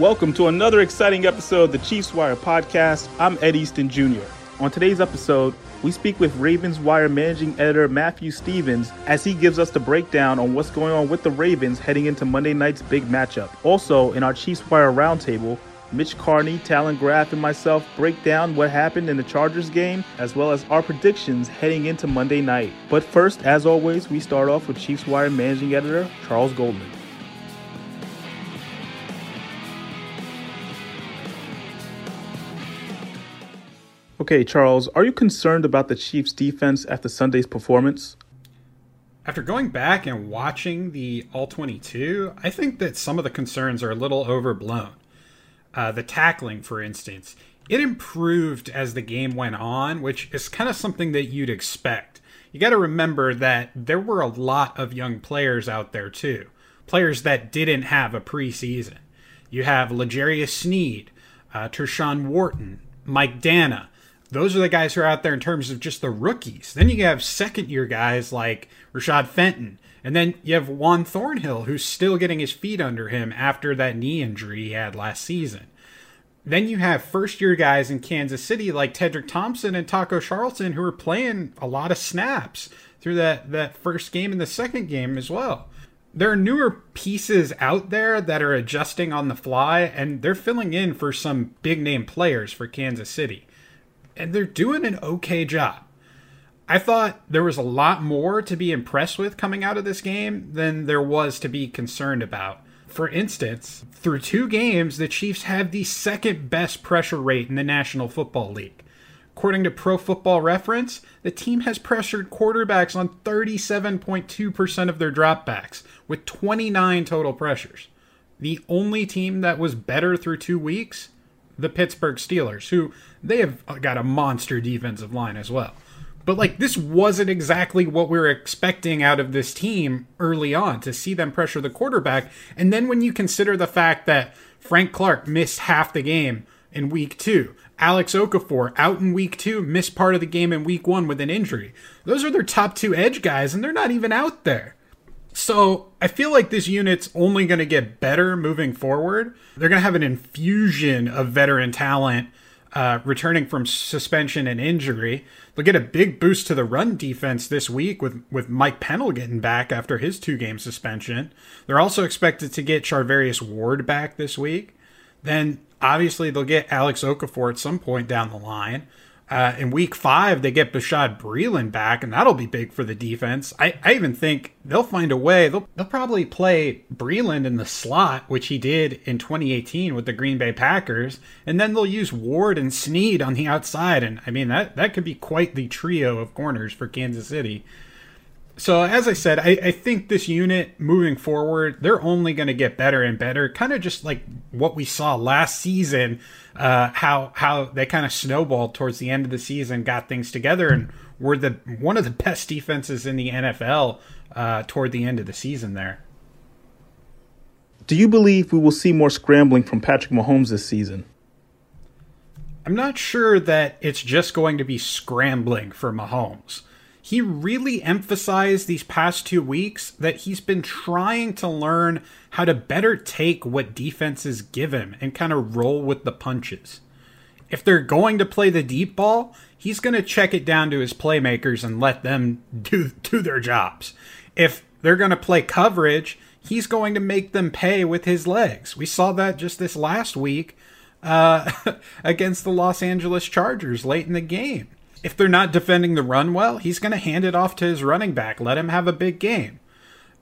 Welcome to another exciting episode of the Chiefs Wire podcast. I'm Ed Easton Jr. On today's episode, we speak with Ravens Wire managing editor Matthew Stevens as he gives us the breakdown on what's going on with the Ravens heading into Monday night's big matchup. Also, in our Chiefs Wire roundtable, Mitch Carney, Talon Graff, and myself break down what happened in the Chargers game, as well as our predictions heading into Monday night. But first, as always, we start off with Chiefs Wire managing editor Charles Goldman. Okay, Charles, are you concerned about the Chiefs' defense after Sunday's performance? After going back and watching the All 22, I think that some of the concerns are a little overblown. Uh, the tackling, for instance, it improved as the game went on, which is kind of something that you'd expect. You got to remember that there were a lot of young players out there, too. Players that didn't have a preseason. You have L'Jarius Sneed, uh, Tershawn Wharton, Mike Danna those are the guys who are out there in terms of just the rookies. Then you have second year guys like Rashad Fenton. And then you have Juan Thornhill, who's still getting his feet under him after that knee injury he had last season. Then you have first year guys in Kansas City like Tedric Thompson and Taco Charlton, who are playing a lot of snaps through that, that first game and the second game as well. There are newer pieces out there that are adjusting on the fly, and they're filling in for some big name players for Kansas City and they're doing an okay job. I thought there was a lot more to be impressed with coming out of this game than there was to be concerned about. For instance, through two games, the Chiefs have the second best pressure rate in the National Football League. According to Pro Football Reference, the team has pressured quarterbacks on 37.2% of their dropbacks, with 29 total pressures. The only team that was better through two weeks the Pittsburgh Steelers, who they have got a monster defensive line as well. But like this wasn't exactly what we were expecting out of this team early on to see them pressure the quarterback. And then when you consider the fact that Frank Clark missed half the game in week two, Alex Okafor out in week two, missed part of the game in week one with an injury. Those are their top two edge guys, and they're not even out there. So I feel like this unit's only going to get better moving forward. They're going to have an infusion of veteran talent uh, returning from suspension and injury. They'll get a big boost to the run defense this week with, with Mike Pennel getting back after his two game suspension. They're also expected to get Charvarius Ward back this week. Then obviously they'll get Alex Okafor at some point down the line. Uh, in week five, they get Bashaud Breeland back, and that'll be big for the defense. I, I even think they'll find a way. They'll, they'll probably play Breeland in the slot, which he did in 2018 with the Green Bay Packers, and then they'll use Ward and Sneed on the outside. And I mean, that, that could be quite the trio of corners for Kansas City. So, as I said, I, I think this unit moving forward, they're only going to get better and better. Kind of just like what we saw last season, uh, how how they kind of snowballed towards the end of the season, got things together, and were the one of the best defenses in the NFL uh, toward the end of the season. There. Do you believe we will see more scrambling from Patrick Mahomes this season? I'm not sure that it's just going to be scrambling for Mahomes he really emphasized these past two weeks that he's been trying to learn how to better take what defenses give him and kind of roll with the punches. If they're going to play the deep ball, he's going to check it down to his playmakers and let them do, do their jobs. If they're going to play coverage, he's going to make them pay with his legs. We saw that just this last week uh, against the Los Angeles Chargers late in the game if they're not defending the run well, he's going to hand it off to his running back, let him have a big game.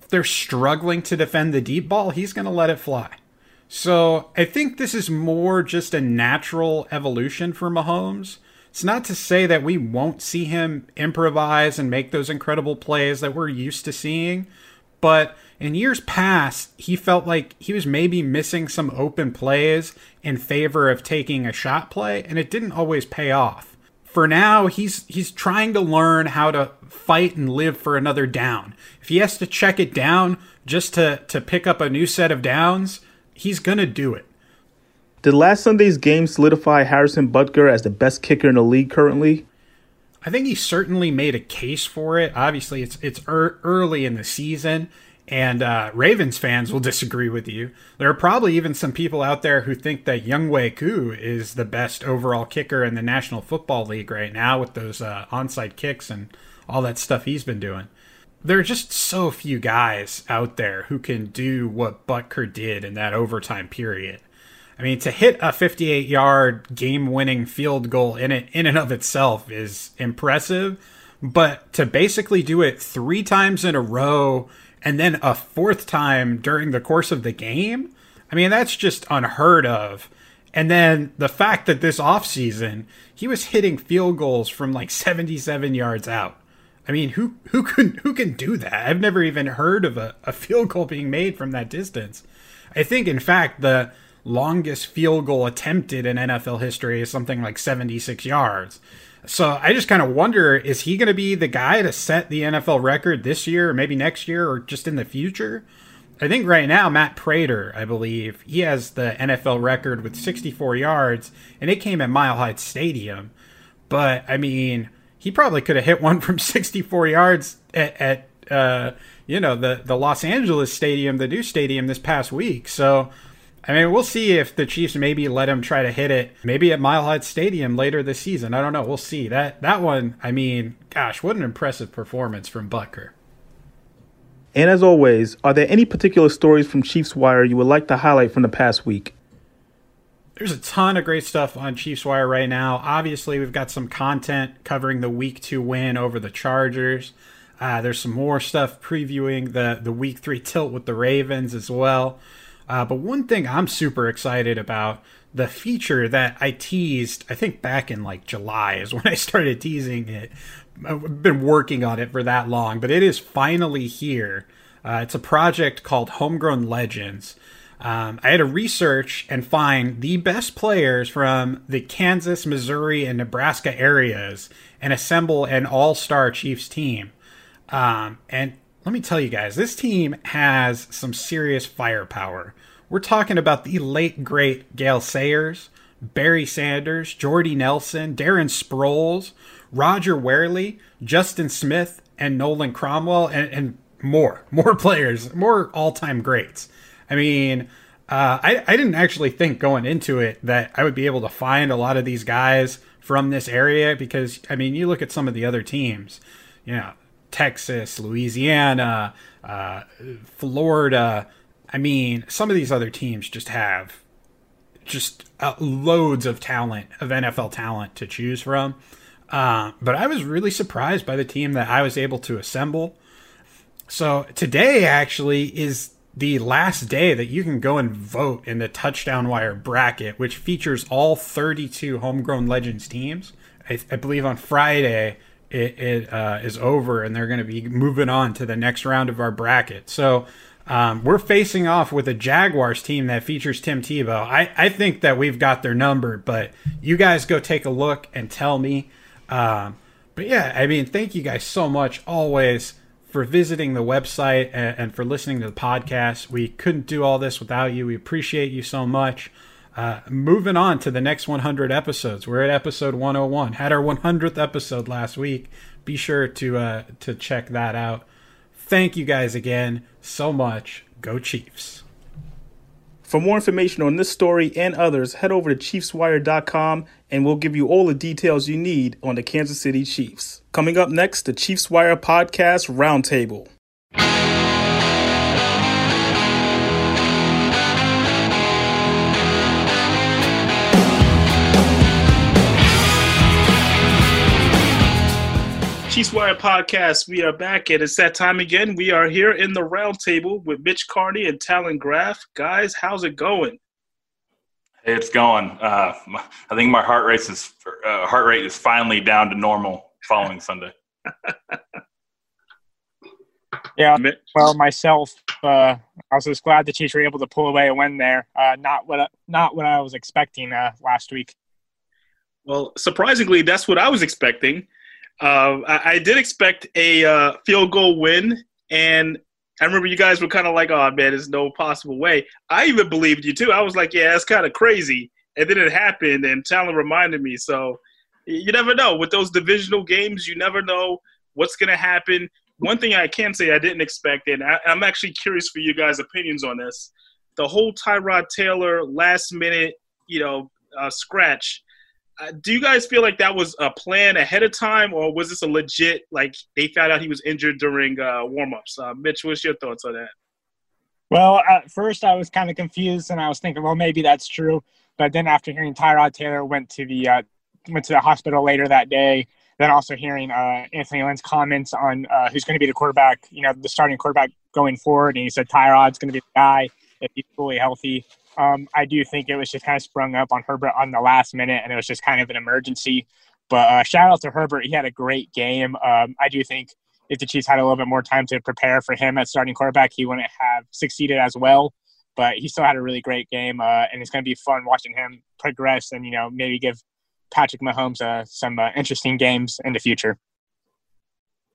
If they're struggling to defend the deep ball, he's going to let it fly. So I think this is more just a natural evolution for Mahomes. It's not to say that we won't see him improvise and make those incredible plays that we're used to seeing, but in years past, he felt like he was maybe missing some open plays in favor of taking a shot play, and it didn't always pay off. For now, he's he's trying to learn how to fight and live for another down. If he has to check it down just to, to pick up a new set of downs, he's gonna do it. Did last Sunday's game solidify Harrison Butker as the best kicker in the league currently? I think he certainly made a case for it. Obviously, it's it's er- early in the season, and uh, Ravens fans will disagree with you. There are probably even some people out there who think that Younghoe Koo is the best overall kicker in the National Football League right now with those uh, onside kicks and all that stuff he's been doing. There are just so few guys out there who can do what Butker did in that overtime period. I mean, to hit a 58 yard game winning field goal in it in and of itself is impressive, but to basically do it three times in a row and then a fourth time during the course of the game, I mean, that's just unheard of. And then the fact that this offseason, he was hitting field goals from like 77 yards out. I mean, who who can who can do that? I've never even heard of a, a field goal being made from that distance. I think in fact the longest field goal attempted in NFL history is something like 76 yards. So I just kind of wonder is he going to be the guy to set the NFL record this year, or maybe next year, or just in the future? I think right now, Matt Prater, I believe, he has the NFL record with 64 yards, and it came at Mile High Stadium. But, I mean, he probably could have hit one from 64 yards at, at uh, you know, the, the Los Angeles Stadium, the new stadium this past week. So I mean, we'll see if the Chiefs maybe let him try to hit it, maybe at Mile High Stadium later this season. I don't know. We'll see. That that one, I mean, gosh, what an impressive performance from Butker. And as always, are there any particular stories from Chiefs Wire you would like to highlight from the past week? There's a ton of great stuff on Chiefs Wire right now. Obviously, we've got some content covering the Week Two win over the Chargers. Uh, there's some more stuff previewing the the Week Three tilt with the Ravens as well. Uh, but one thing I'm super excited about the feature that I teased, I think back in like July is when I started teasing it. I've been working on it for that long, but it is finally here. Uh, it's a project called Homegrown Legends. Um, I had to research and find the best players from the Kansas, Missouri, and Nebraska areas and assemble an all star Chiefs team. Um, and let me tell you guys, this team has some serious firepower. We're talking about the late great Gale Sayers, Barry Sanders, Jordy Nelson, Darren Sproles, Roger Wehrli, Justin Smith, and Nolan Cromwell, and, and more, more players, more all-time greats. I mean, uh, I, I didn't actually think going into it that I would be able to find a lot of these guys from this area because I mean, you look at some of the other teams, know, Texas, Louisiana, uh, Florida. I mean, some of these other teams just have just uh, loads of talent, of NFL talent to choose from. Uh, but I was really surprised by the team that I was able to assemble. So today actually is the last day that you can go and vote in the touchdown wire bracket, which features all 32 homegrown legends teams. I, I believe on Friday it, it uh, is over and they're going to be moving on to the next round of our bracket. So um, we're facing off with a Jaguars team that features Tim Tebow. I, I think that we've got their number, but you guys go take a look and tell me. Um, but yeah, I mean, thank you guys so much always for visiting the website and, and for listening to the podcast. We couldn't do all this without you. We appreciate you so much. Uh, moving on to the next 100 episodes. We're at episode 101. Had our 100th episode last week. Be sure to uh, to check that out. Thank you guys again so much. Go Chiefs. For more information on this story and others, head over to ChiefsWire.com and we'll give you all the details you need on the Kansas City Chiefs. Coming up next, the Chiefs Wire Podcast Roundtable. Chiefs Wire Podcast. We are back, and it's that time again. We are here in the roundtable with Mitch Carney and Talon Graff. Guys, how's it going? Hey, it's going. Uh, I think my heart rate is uh, heart rate is finally down to normal following Sunday. Yeah, well, myself, uh, I was just glad the Chiefs were able to pull away a win there. Uh, not what not what I was expecting uh, last week. Well, surprisingly, that's what I was expecting. Uh, I, I, did expect a uh, field goal win, and I remember you guys were kind of like, "Oh man, there's no possible way." I even believed you too. I was like, "Yeah, that's kind of crazy," and then it happened, and Talon reminded me. So you never know with those divisional games. You never know what's going to happen. One thing I can say I didn't expect, and I, I'm actually curious for you guys' opinions on this. The whole Tyrod Taylor last minute, you know, uh, scratch uh, do you guys feel like that was a plan ahead of time, or was this a legit like they found out he was injured during uh, warmups? Uh, Mitch, what's your thoughts on that? Well, at first I was kind of confused, and I was thinking, well, maybe that's true. But then after hearing Tyrod Taylor went to the uh, went to the hospital later that day, then also hearing uh, Anthony Lynn's comments on uh, who's going to be the quarterback, you know, the starting quarterback going forward, and he said Tyrod's going to be the guy if he's fully healthy. Um, I do think it was just kind of sprung up on Herbert on the last minute, and it was just kind of an emergency. But uh, shout out to Herbert; he had a great game. Um, I do think if the Chiefs had a little bit more time to prepare for him at starting quarterback, he wouldn't have succeeded as well. But he still had a really great game, uh, and it's going to be fun watching him progress and you know maybe give Patrick Mahomes uh, some uh, interesting games in the future.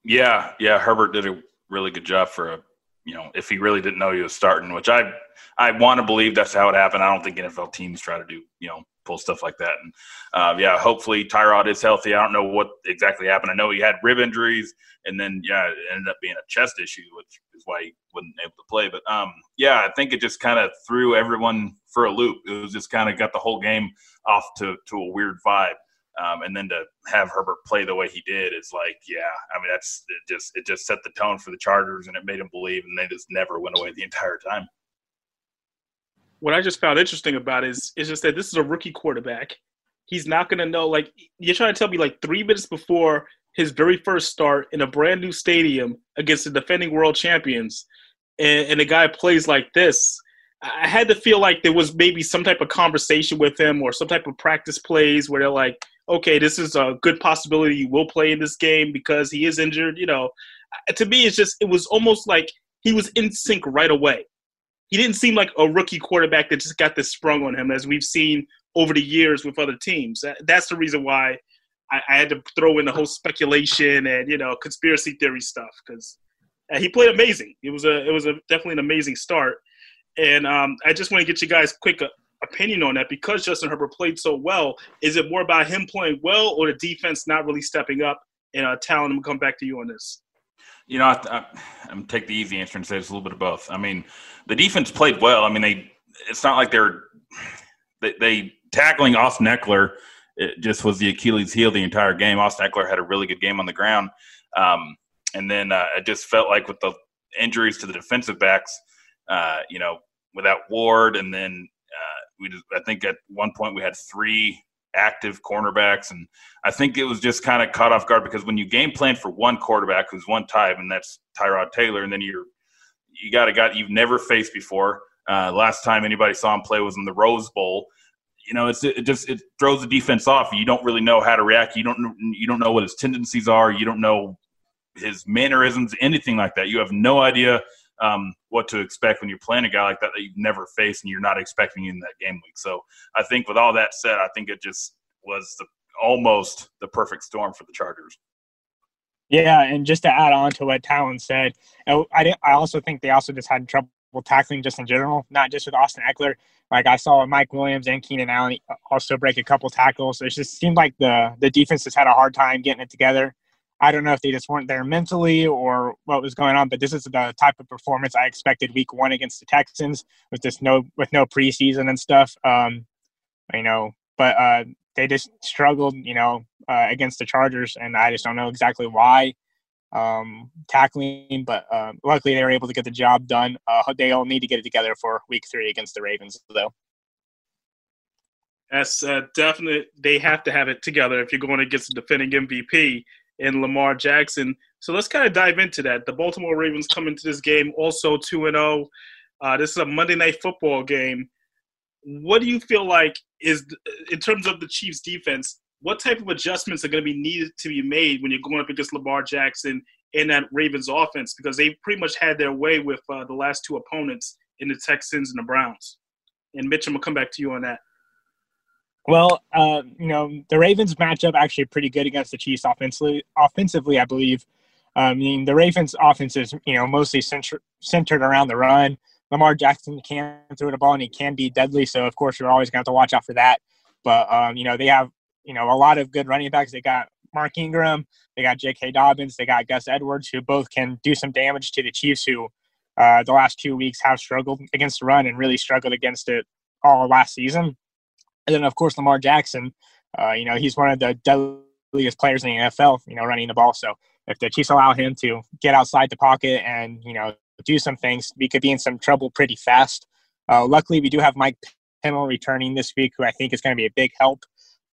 Yeah, yeah, Herbert did a really good job for a you know, if he really didn't know he was starting, which I I want to believe that's how it happened. I don't think NFL teams try to do, you know, pull stuff like that. And uh, yeah, hopefully Tyrod is healthy. I don't know what exactly happened. I know he had rib injuries, and then yeah, it ended up being a chest issue, which is why he wasn't able to play. But um, yeah, I think it just kind of threw everyone for a loop. It was just kind of got the whole game off to to a weird vibe. Um, and then to have Herbert play the way he did is like, yeah, I mean, that's it just it just set the tone for the Chargers, and it made them believe, and they just never went away the entire time. What I just found interesting about is, is just that this is a rookie quarterback. He's not going to know. Like you're trying to tell me, like three minutes before his very first start in a brand new stadium against the defending world champions, and, and the guy plays like this. I had to feel like there was maybe some type of conversation with him or some type of practice plays where they're like, okay, this is a good possibility you will play in this game because he is injured. You know, to me, it's just it was almost like he was in sync right away. He didn't seem like a rookie quarterback that just got this sprung on him, as we've seen over the years with other teams. That's the reason why I, I had to throw in the whole speculation and you know conspiracy theory stuff because uh, he played amazing. It was a it was a definitely an amazing start. And um, I just want to get you guys quick uh, opinion on that because Justin Herbert played so well. Is it more about him playing well or the defense not really stepping up? And uh, Talon, I'm come back to you on this. You know, I, gonna take the easy answer and say it's a little bit of both. I mean, the defense played well. I mean, they it's not like they're they, they tackling Austin Ekeler. It just was the Achilles heel the entire game. Austin Ekeler had a really good game on the ground, um, and then uh, it just felt like with the injuries to the defensive backs, uh, you know, without Ward, and then we just, I think at one point we had three active cornerbacks, and I think it was just kind of caught off guard because when you game plan for one quarterback who's one type, and that's Tyrod Taylor, and then you're you got a guy you've never faced before. Uh, last time anybody saw him play was in the Rose Bowl. You know, it's it just it throws the defense off. You don't really know how to react. You don't you don't know what his tendencies are. You don't know his mannerisms, anything like that. You have no idea um, what to expect when you're playing a guy like that that you've never faced and you're not expecting in that game week. So I think with all that said, I think it just was the, almost the perfect storm for the Chargers. Yeah, and just to add on to what Talon said, I I also think they also just had trouble tackling just in general, not just with Austin Ekeler. Like I saw Mike Williams and Keenan Allen also break a couple tackles. It just seemed like the the defense has had a hard time getting it together. I don't know if they just weren't there mentally or what was going on, but this is the type of performance I expected week one against the Texans with this no with no preseason and stuff. Um, you know, but uh, they just struggled, you know, uh, against the Chargers, and I just don't know exactly why um, tackling. But uh, luckily, they were able to get the job done. Uh, they all need to get it together for Week Three against the Ravens, though. That's uh, definite. They have to have it together if you're going against the defending MVP and Lamar Jackson. So let's kind of dive into that. The Baltimore Ravens come into this game also 2 and 0. Uh, this is a Monday night football game. What do you feel like is in terms of the Chiefs defense? What type of adjustments are going to be needed to be made when you're going up against Lamar Jackson in that Ravens offense because they pretty much had their way with uh, the last two opponents in the Texans and the Browns. And Mitch, I'm gonna come back to you on that. Well, uh, you know, the Ravens match up actually pretty good against the Chiefs offensively. Offensively, I believe. I mean, the Ravens' offense is you know mostly centered centered around the run. Lamar Jackson can throw the ball and he can be deadly. So of course, you're always going to have to watch out for that. But um, you know, they have you know a lot of good running backs. They got Mark Ingram, they got J.K. Dobbins, they got Gus Edwards, who both can do some damage to the Chiefs, who uh, the last two weeks have struggled against the run and really struggled against it all last season. And then of course Lamar Jackson, uh, you know, he's one of the deadliest players in the NFL, you know, running the ball. So if the Chiefs allow him to get outside the pocket and you know do some things, we could be in some trouble pretty fast. Uh, luckily, we do have Mike Pennel returning this week, who I think is going to be a big help.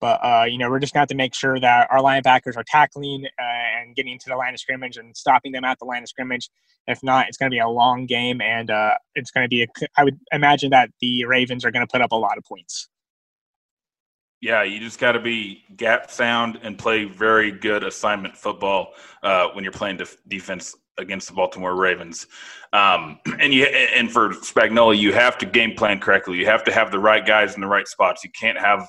But uh, you know, we're just going to have to make sure that our linebackers are tackling uh, and getting to the line of scrimmage and stopping them at the line of scrimmage. If not, it's going to be a long game, and uh, it's going to be. A, I would imagine that the Ravens are going to put up a lot of points. Yeah, you just got to be gap sound and play very good assignment football uh, when you're playing def- defense against the Baltimore Ravens. Um, and you and for Spagnuolo, you have to game plan correctly. You have to have the right guys in the right spots. You can't have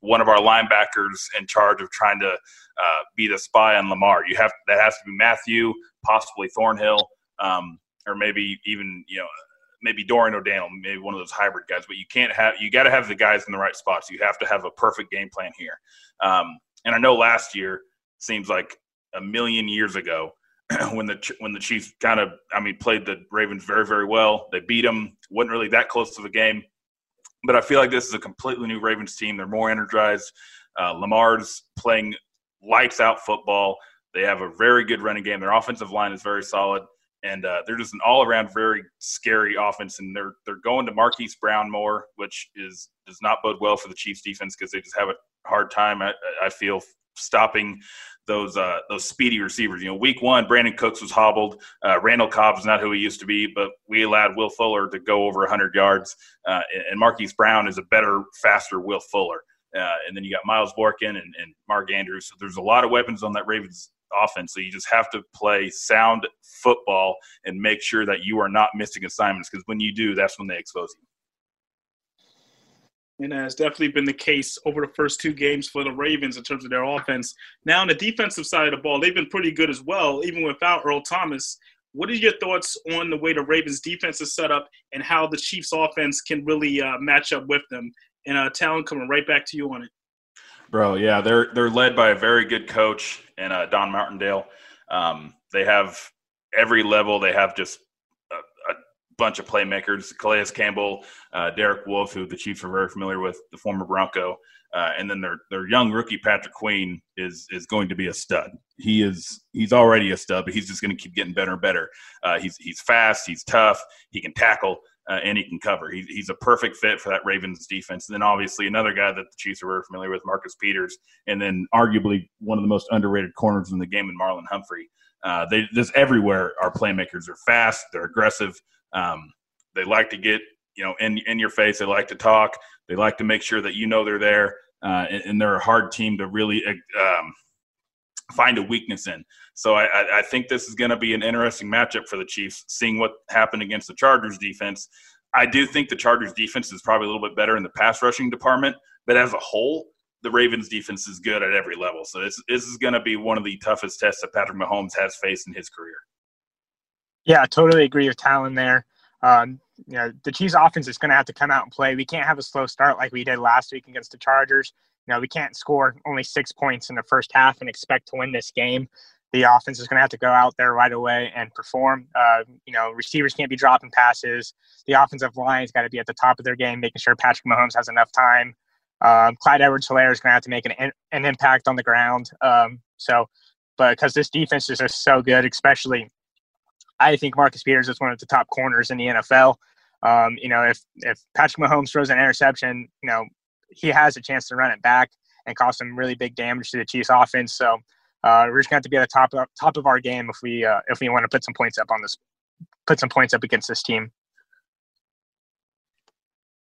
one of our linebackers in charge of trying to uh, be the spy on Lamar. You have that has to be Mathieu, possibly Thornhill, um, or maybe even you know maybe Dorian O'Daniel, maybe one of those hybrid guys. But you can't have you got to have the guys in the right spots. You have to have a perfect game plan here. Um, and I know last year seems like a million years ago when the when the Chiefs kind of I mean played the Ravens very very well. They beat them. wasn't really that close to the game. But I feel like this is a completely new Ravens team. They're more energized. Uh, Lamar's playing lights out football. They have a very good running game. Their offensive line is very solid and uh, they're just an all-around very scary offense. And they're they're going to Marquise Brown more, which is does not bode well for the Chiefs defense because they just have a hard time. I, I feel stopping those uh, those speedy receivers. You know, week one, Brandin Cooks was hobbled. Uh, Randall Cobb is not who he used to be, but we allowed Will Fuller to go over 100 yards, uh, and Marquise Brown is a better, faster Will Fuller. Uh, and then you got Miles Boykin and, and Mark Andrews. So there's a lot of weapons on that Ravens offense. So you just have to play sound football and make sure that you are not missing assignments because when you do, that's when they expose you. And has definitely been the case over the first two games for the Ravens in terms of their offense. Now, on the defensive side of the ball, they've been pretty good as well, even without Earl Thomas. What are your thoughts on the way the Ravens defense is set up and how the Chiefs offense can really uh, match up with them? And uh, Talon, coming right back to you on it. Bro, yeah, they're they're led by a very good coach and uh, Don Martindale. Um, they have every level. They have just a, a bunch of playmakers: Calais Campbell, uh, Derek Wolfe, who the Chiefs are very familiar with, the former Bronco, uh, and then their their young rookie Patrick Queen is is going to be a stud. He is he's already a stud, but he's just going to keep getting better and better. Uh, he's he's fast, he's tough, he can tackle uh, and he can cover. He, he's a perfect fit for that Ravens defense. And then obviously another guy that the Chiefs are very familiar with, Marcus Peters, and then arguably one of the most underrated corners in the game in Marlon Humphrey. Uh, they just everywhere our playmakers are fast, they're aggressive, um, they like to get you know in in your face, they like to talk, they like to make sure that you know they're there, uh, and, and, they're a hard team to really um, find a weakness in. So I, I think this is going to be an interesting matchup for the Chiefs, seeing what happened against the Chargers defense. I do think the Chargers defense is probably a little bit better in the pass rushing department, but as a whole, the Ravens defense is good at every level. So this, this is going to be one of the toughest tests that Patrick Mahomes has faced in his career. Yeah, I totally agree with Talon there. Um, you know, the Chiefs offense is going to have to come out and play. We can't have a slow start like we did last week against the Chargers. You know, we can't score only six points in the first half and expect to win this game. The offense is going to have to go out there right away and perform. Uh, you know, receivers can't be dropping passes. The offensive line's got to be at the top of their game, making sure Patrick Mahomes has enough time. Um, Clyde Edwards-Helaire is going to have to make an, an impact on the ground. Um, so, but because this defense is just so good, especially, I think Marcus Peters is one of the top corners in the NFL. Um, you know, if if Patrick Mahomes throws an interception, you know, he has a chance to run it back and cause some really big damage to the Chiefs offense. So uh, we're just going to have to be at the top of, top of our game if we uh, if we want to put some points up on this, put some points up against this team.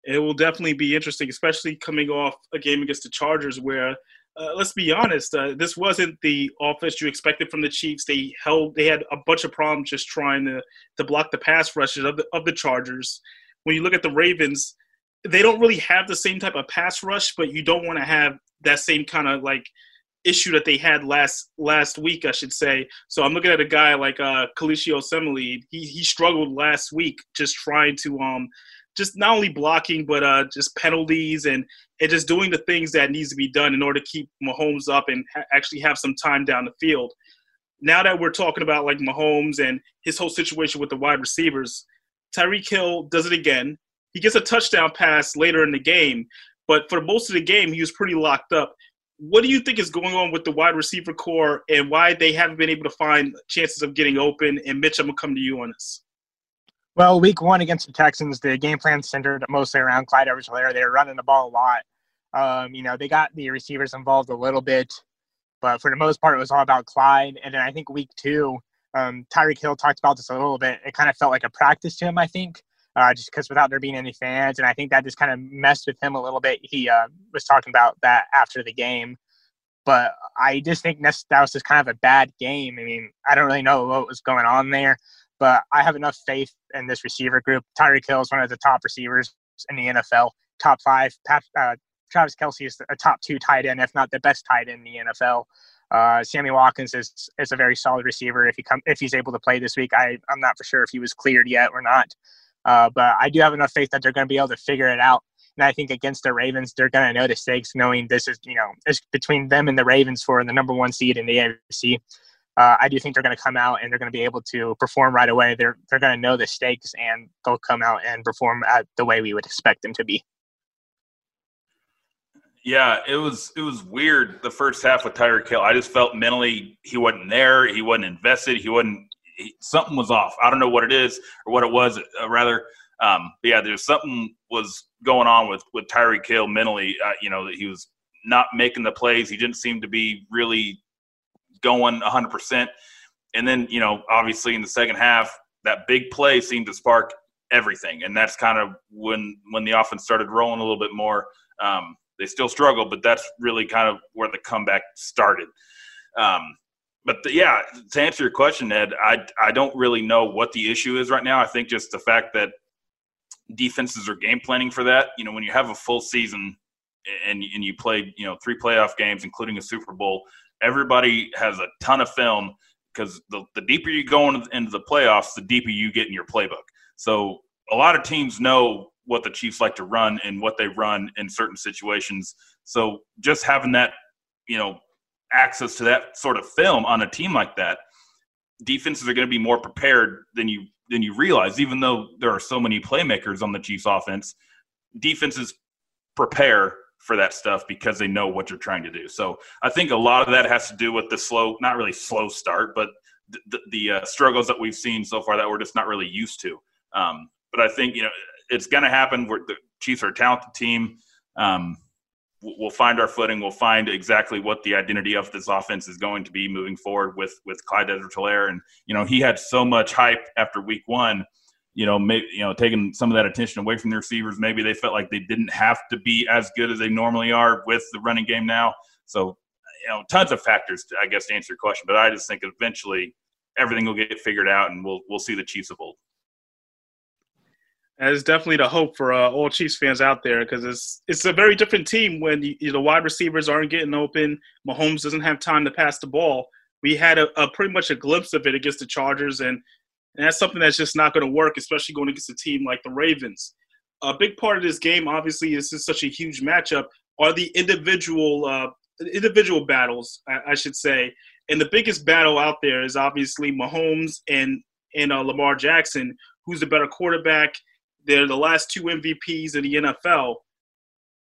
It will definitely be interesting, especially coming off a game against the Chargers where uh, let's be honest, uh, this wasn't the offense you expected from the Chiefs. They held, they had a bunch of problems just trying to to block the pass rushes of the of the Chargers. When you look at the Ravens, they don't really have the same type of pass rush, but you don't want to have that same kind of like issue that they had last last week, I should say. So I'm looking at a guy like uh Khalid He he struggled last week just trying to um just not only blocking but uh just penalties and and just doing the things that needs to be done in order to keep Mahomes up and ha- actually have some time down the field. Now that we're talking about like Mahomes and his whole situation with the wide receivers, Tyreek Hill does it again. He gets a touchdown pass later in the game, but for most of the game he was pretty locked up what do you think is going on with the wide receiver corps and why they haven't been able to find chances of getting open? And Mitch, I'm gonna come to you on this. Well, week one against the Texans, the game plan centered mostly around Clyde Edwards-Helaire. They were running the ball a lot. Um, you know, they got the receivers involved a little bit, but for the most part, it was all about Clyde. And then I think week two, um, Tyreek Hill talked about this a little bit. It kind of felt like a practice to him, I think uh, just because without there being any fans, and I think that just kind of messed with him a little bit. He uh, was talking about that after the game, but I just think that was just kind of a bad game. I mean, I don't really know what was going on there, but I have enough faith in this receiver group. Tyreek Hill is one of the top receivers in the NFL, top five. Uh, Travis Kelce is a top two tight end, if not the best tight end in the NFL. Uh, Sammy Watkins is is a very solid receiver if he come if he's able to play this week. I I'm not for sure if he was cleared yet or not. Uh, but I do have enough faith that they're going to be able to figure it out. And I think against the Ravens, they're going to know the stakes, knowing this is, you know, it's between them and the Ravens for the number one seed in the AFC. Uh, I do think they're going to come out and they're going to be able to perform right away. They're they're going to know the stakes and they'll come out and perform at the way we would expect them to be. Yeah, it was it was weird the first half with Tyreek Hill. I just felt mentally he wasn't there. He wasn't invested. He wasn't something was off. I don't know what it is or what it was. Uh, rather, um, yeah, there's something was going on with with Tyreek Hill mentally. Uh, you know that he was not making the plays. He didn't seem to be really going 100. percent And then you know, obviously in the second half, that big play seemed to spark everything, and that's kind of when when the offense started rolling a little bit more. Um, they still struggle, but that's really kind of where the comeback started. Um, but the, yeah, to answer your question, Ed, I I don't really know what the issue is right now. I think just the fact that defenses are game planning for that. You know, when you have a full season and and you play, you know, three playoff games, including a Super Bowl, everybody has a ton of film because the the deeper you go into the playoffs, the deeper you get in your playbook. So a lot of teams know what the Chiefs like to run and what they run in certain situations. So just having that, you know, access to that sort of film on a team like that, defenses are going to be more prepared than you than you realize. Even though there are so many playmakers on the Chiefs offense, defenses prepare for that stuff because they know what you're trying to do. So I think a lot of that has to do with the slow, not really slow start, but the, the uh, struggles that we've seen so far that we're just not really used to. Um, but I think you know it's going to happen. Where the Chiefs are a talented team. Um, we'll find our footing. We'll find exactly what the identity of this offense is going to be moving forward with with Clyde Edwards-Helaire. And you know, he had so much hype after Week One. You know, maybe you know, taking some of that attention away from the receivers. Maybe they felt like they didn't have to be as good as they normally are with the running game now. So, you know, tons of factors, to, I guess, to answer your question. But I just think eventually everything will get figured out, and we'll we'll see the Chiefs of old. That is definitely the hope for uh, all Chiefs fans out there because it's it's a very different team when you, the wide receivers aren't getting open. Mahomes doesn't have time to pass the ball. We had a, a pretty much a glimpse of it against the Chargers, and, and that's something that's just not going to work, especially going against a team like the Ravens. A big part of this game, obviously, is such a huge matchup. Are the individual uh, individual battles, I, I, should say, and the biggest battle out there is obviously Mahomes and and uh, Lamar Jackson, who's the better quarterback they're the last two MVPs in the NFL.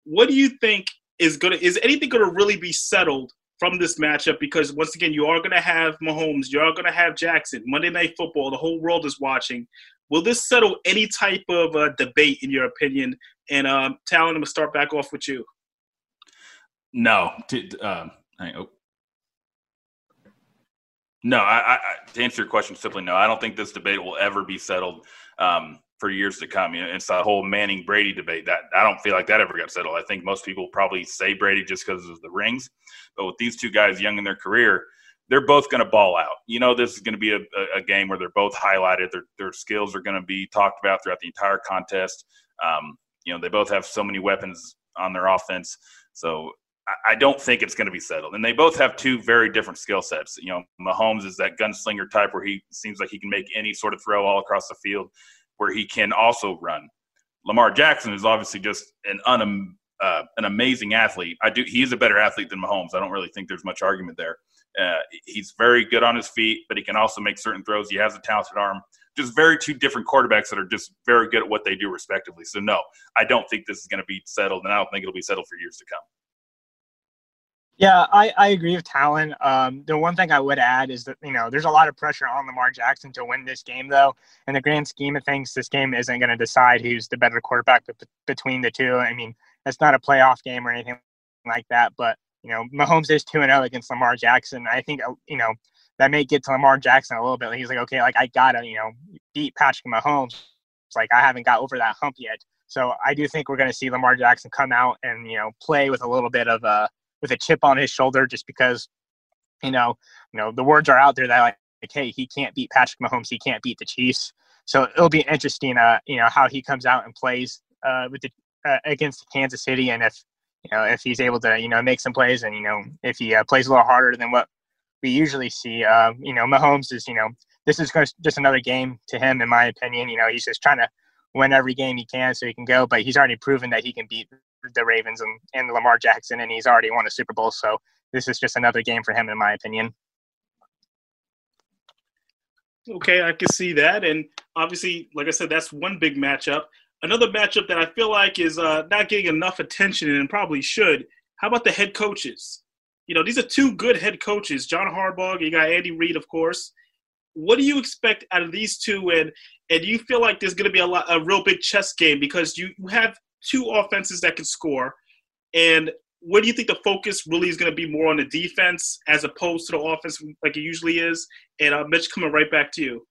What do you think is going to is anything going to really be settled from this matchup? Because once again, you are going to have Mahomes, you are going to have Jackson. Monday Night Football, the whole world is watching. Will this settle any type of uh, debate, in your opinion? And um, Talon, I'm going to start back off with you. No, uh, oh. no. I, I, to answer your question simply, no. I don't think this debate will ever be settled. Um, for years to come. You know, it's the whole Manning Brady debate that I don't feel like that ever got settled. I think most people probably say Brady just because of the rings, but with these two guys young in their career, they're both going to ball out. You know, this is going to be a, a, game where they're both highlighted. Their their skills are going to be talked about throughout the entire contest. Um, you know, they both have so many weapons on their offense. So I don't think it's going to be settled. And they both have two very different skill sets. You know, Mahomes is that gunslinger type where he seems like he can make any sort of throw all across the field, where he can also run. Lamar Jackson is obviously just an un, uh, an amazing athlete. I do. He is a better athlete than Mahomes. I don't really think there's much argument there. Uh, he's very good on his feet, but he can also make certain throws. He has a talented arm. Just very two different quarterbacks that are just very good at what they do, respectively. So no, I don't think this is going to be settled, and I don't think it'll be settled for years to come. Yeah, I, I agree with Talon. Um, the one thing I would add is that, you know, there's a lot of pressure on Lamar Jackson to win this game, though. In the grand scheme of things, this game isn't going to decide who's the better quarterback between the two. I mean, it's not a playoff game or anything like that, but, you know, Mahomes is 2 0 against Lamar Jackson. I think, uh, you know, that may get to Lamar Jackson a little bit. He's like, okay, like, I got to, you know, beat Patrick Mahomes. It's like, I haven't got over that hump yet. So I do think we're going to see Lamar Jackson come out and, you know, play with a little bit of a, with a chip on his shoulder just because, you know, you know, the words are out there that like, like hey, he can't beat Patrick Mahomes, he can't beat the Chiefs. So it'll be interesting, uh, you know, how he comes out and plays uh, with the uh, against Kansas City, and if you know if he's able to, you know, make some plays, and you know if he uh, plays a little harder than what we usually see. Uh, you know, Mahomes is, you know, this is just another game to him, in my opinion. You know, he's just trying to win every game he can so he can go, but he's already proven that he can beat the Ravens and, and Lamar Jackson, and he's already won a Super Bowl. So this is just another game for him, in my opinion. Okay, I can see that, and obviously, like I said, that's one big matchup. Another matchup that I feel like is uh, not getting enough attention and probably should. How about the head coaches? You know, these are two good head coaches. John Harbaugh, you got Andy Reid, of course. What do you expect out of these two? And and do you feel like there's going to be a lot, a real big chess game because you you have two offenses that can score. And what do you think the focus really is going to be more on the defense as opposed to the offense like it usually is? And uh, Mitch, coming right back to you.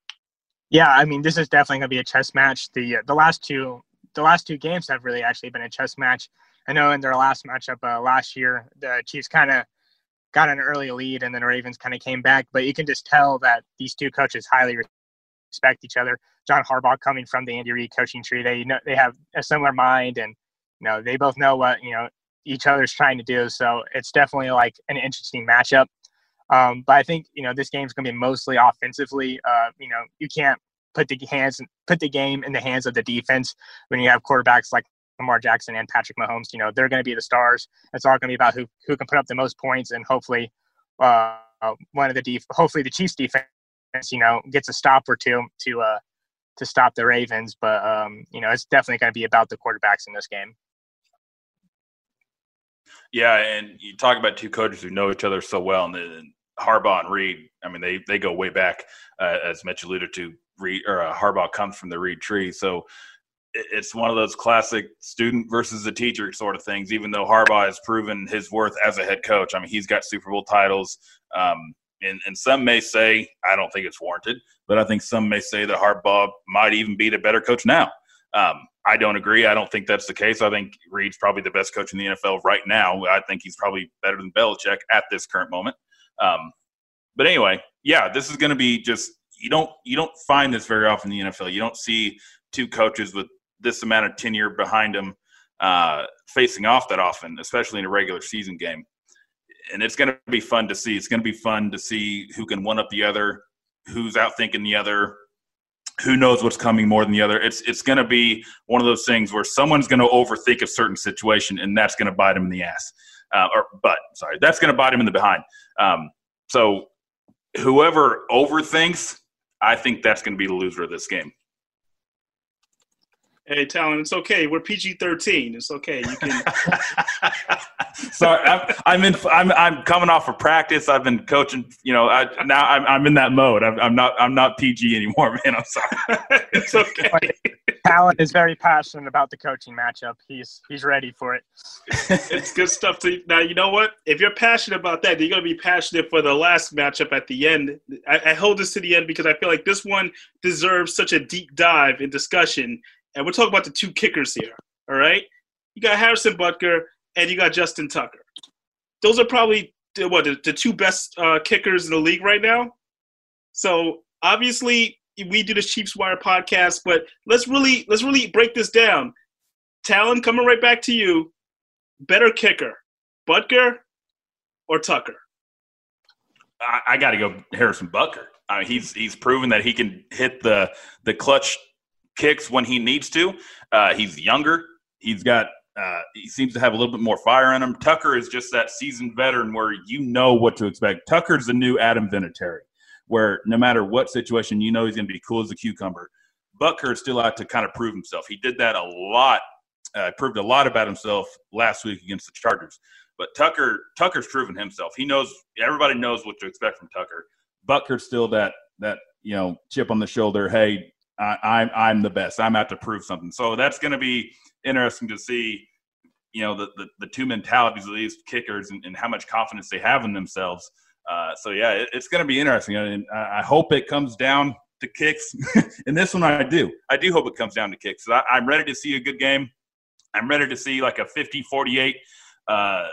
Yeah, I mean, this is definitely going to be a chess match. The uh, the last two the last two games have really actually been a chess match. I know in their last matchup uh, last year, the Chiefs kind of got an early lead, and then the Ravens kind of came back. But you can just tell that these two coaches highly respect each other. John Harbaugh coming from the Andy Reid coaching tree, they know they have a similar mind, and you know they both know what you know each other's trying to do. So it's definitely like an interesting matchup. Um, but I think you know this game's going to be mostly offensively. Uh, you know you can't put the hands put the game in the hands of the defense when you have quarterbacks like Lamar Jackson and Patrick Mahomes. You know they're going to be the stars. It's all going to be about who who can put up the most points and hopefully uh, one of the def- hopefully the Chiefs defense you know gets a stop or two to uh, to stop the Ravens. But um, you know, it's definitely going to be about the quarterbacks in this game. Yeah, and you talk about two coaches who know each other so well, and then Harbaugh and Reid. I mean, they they go way back, uh, as Mitch alluded to. Reid or uh, Harbaugh comes from the Reid tree, so it's one of those classic student versus the teacher sort of things. Even though Harbaugh has proven his worth as a head coach, I mean, he's got Super Bowl titles. Um, and, and some may say, I don't think it's warranted, but I think some may say that Harbaugh might even be the better coach now. Um, I don't agree. I don't think that's the case. I think Reid's probably the best coach in the NFL right now. I think he's probably better than Belichick at this current moment. Um, but anyway, yeah, this is going to be just you don't you don't find this very often in the NFL. You don't see two coaches with this amount of tenure behind them uh, facing off that often, especially in a regular season game and it's going to be fun to see. It's going to be fun to see who can one up the other, who's out thinking the other, who knows what's coming more than the other. It's it's going to be one of those things where someone's going to overthink a certain situation, and that's going to bite him in the ass, uh, or but sorry, that's going to bite him in the behind. Um, so whoever overthinks, I think that's going to be the loser of this game. Hey, Talon, it's okay. We're PG thirteen. It's okay. You can. Sorry, I'm, I'm, in. I'm I'm coming off of practice. I've been coaching. You know, I, now I'm I'm in that mode. I'm, I'm not I'm not PG anymore, man. I'm sorry. it's okay. Talon is very passionate about the coaching matchup. He's he's ready for it. it's good stuff. To now, you know what? If you're passionate about that, you're gonna be passionate for the last matchup at the end. I, I hold this to the end because I feel like this one deserves such a deep dive and discussion. And we're talking about the two kickers here. All right, you got Harrison Butker and you got Justin Tucker. Those are probably what the, the two best uh, kickers in the league right now. So obviously we do the Chiefs Wire podcast, but let's really let's really break this down. Talon, coming right back to you. Better kicker, Butker or Tucker? I, I got to go Harrison Butker. I mean, he's he's proven that he can hit the the clutch kicks when he needs to. Uh, he's younger. He's got uh, he seems to have a little bit more fire in him. Tucker is just that seasoned veteran where you know what to expect. Tucker's the new Adam Vinatieri where no matter what situation, you know he's going to be cool as a cucumber. Butker still out to kind of prove himself. He did that a lot, uh, proved a lot about himself last week against the Chargers. But Tucker, Tucker's proven himself. He knows everybody knows what to expect from Tucker. Butker's still that that you know chip on the shoulder. Hey, I, I'm I'm the best. I'm out to prove something. So that's going to be interesting to see. You know the, the, the two mentalities of these kickers and, and how much confidence they have in themselves. Uh, so yeah, it, it's going to be interesting, I and I hope it comes down to kicks. and this one, I do. I do hope it comes down to kicks. I, am ready to see a good game. I'm ready to see like a 50-48 uh,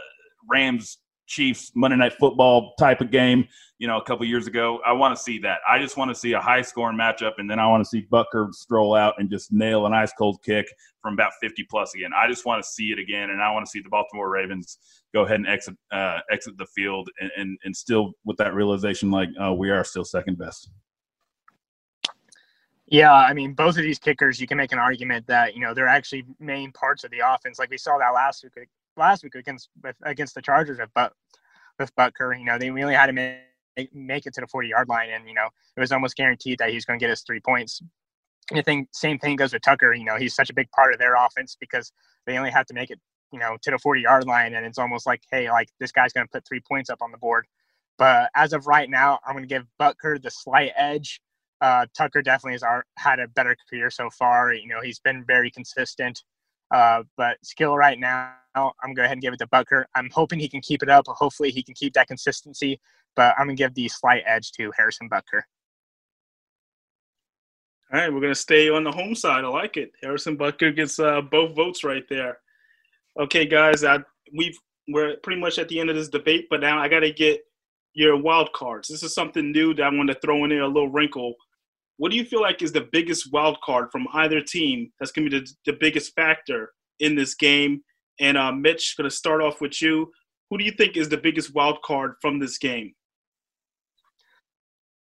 Rams Chiefs Monday Night Football type of game. You know, a couple years ago. I want to see that. I just want to see a high scoring matchup, and then I want to see Butker stroll out and just nail an ice cold kick from about 50 plus again. I just want to see it again, and I want to see the Baltimore Ravens go ahead and exit uh, exit the field, and, and, and still with that realization, like uh, we are still second best. Yeah, I mean, both of these kickers, you can make an argument that you know they're actually main parts of the offense. Like we saw that last week, last week against with, against the Chargers with but with Butker. You know, they really had to make make it to the 40 yard line, and you know it was almost guaranteed that he's going to get his three points. And I think same thing goes with Tucker. You know, he's such a big part of their offense because they only have to make it you know to the 40 yard line, and it's almost like hey, like this guy's going to put three points up on the board. But as of right now, I'm going to give Butker the slight edge. Uh, Tucker definitely has our, had a better career so far. You know, he's been very consistent. Uh, but skill right now, I'm going to go ahead and give it to Butker. I'm hoping he can keep it up. Hopefully, he can keep that consistency. But I'm going to give the slight edge to Harrison Butker. All right, we're going to stay on the home side. I like it. Harrison Butker gets uh, both votes right there. Okay, guys, I, we've we're pretty much at the end of this debate, but now I got to get your wild cards. This is something new that I want to throw in there, a little wrinkle. What do you feel like is the biggest wild card from either team that's going to be the, the biggest factor in this game? And uh, Mitch, going to start off with you. Who do you think is the biggest wild card from this game?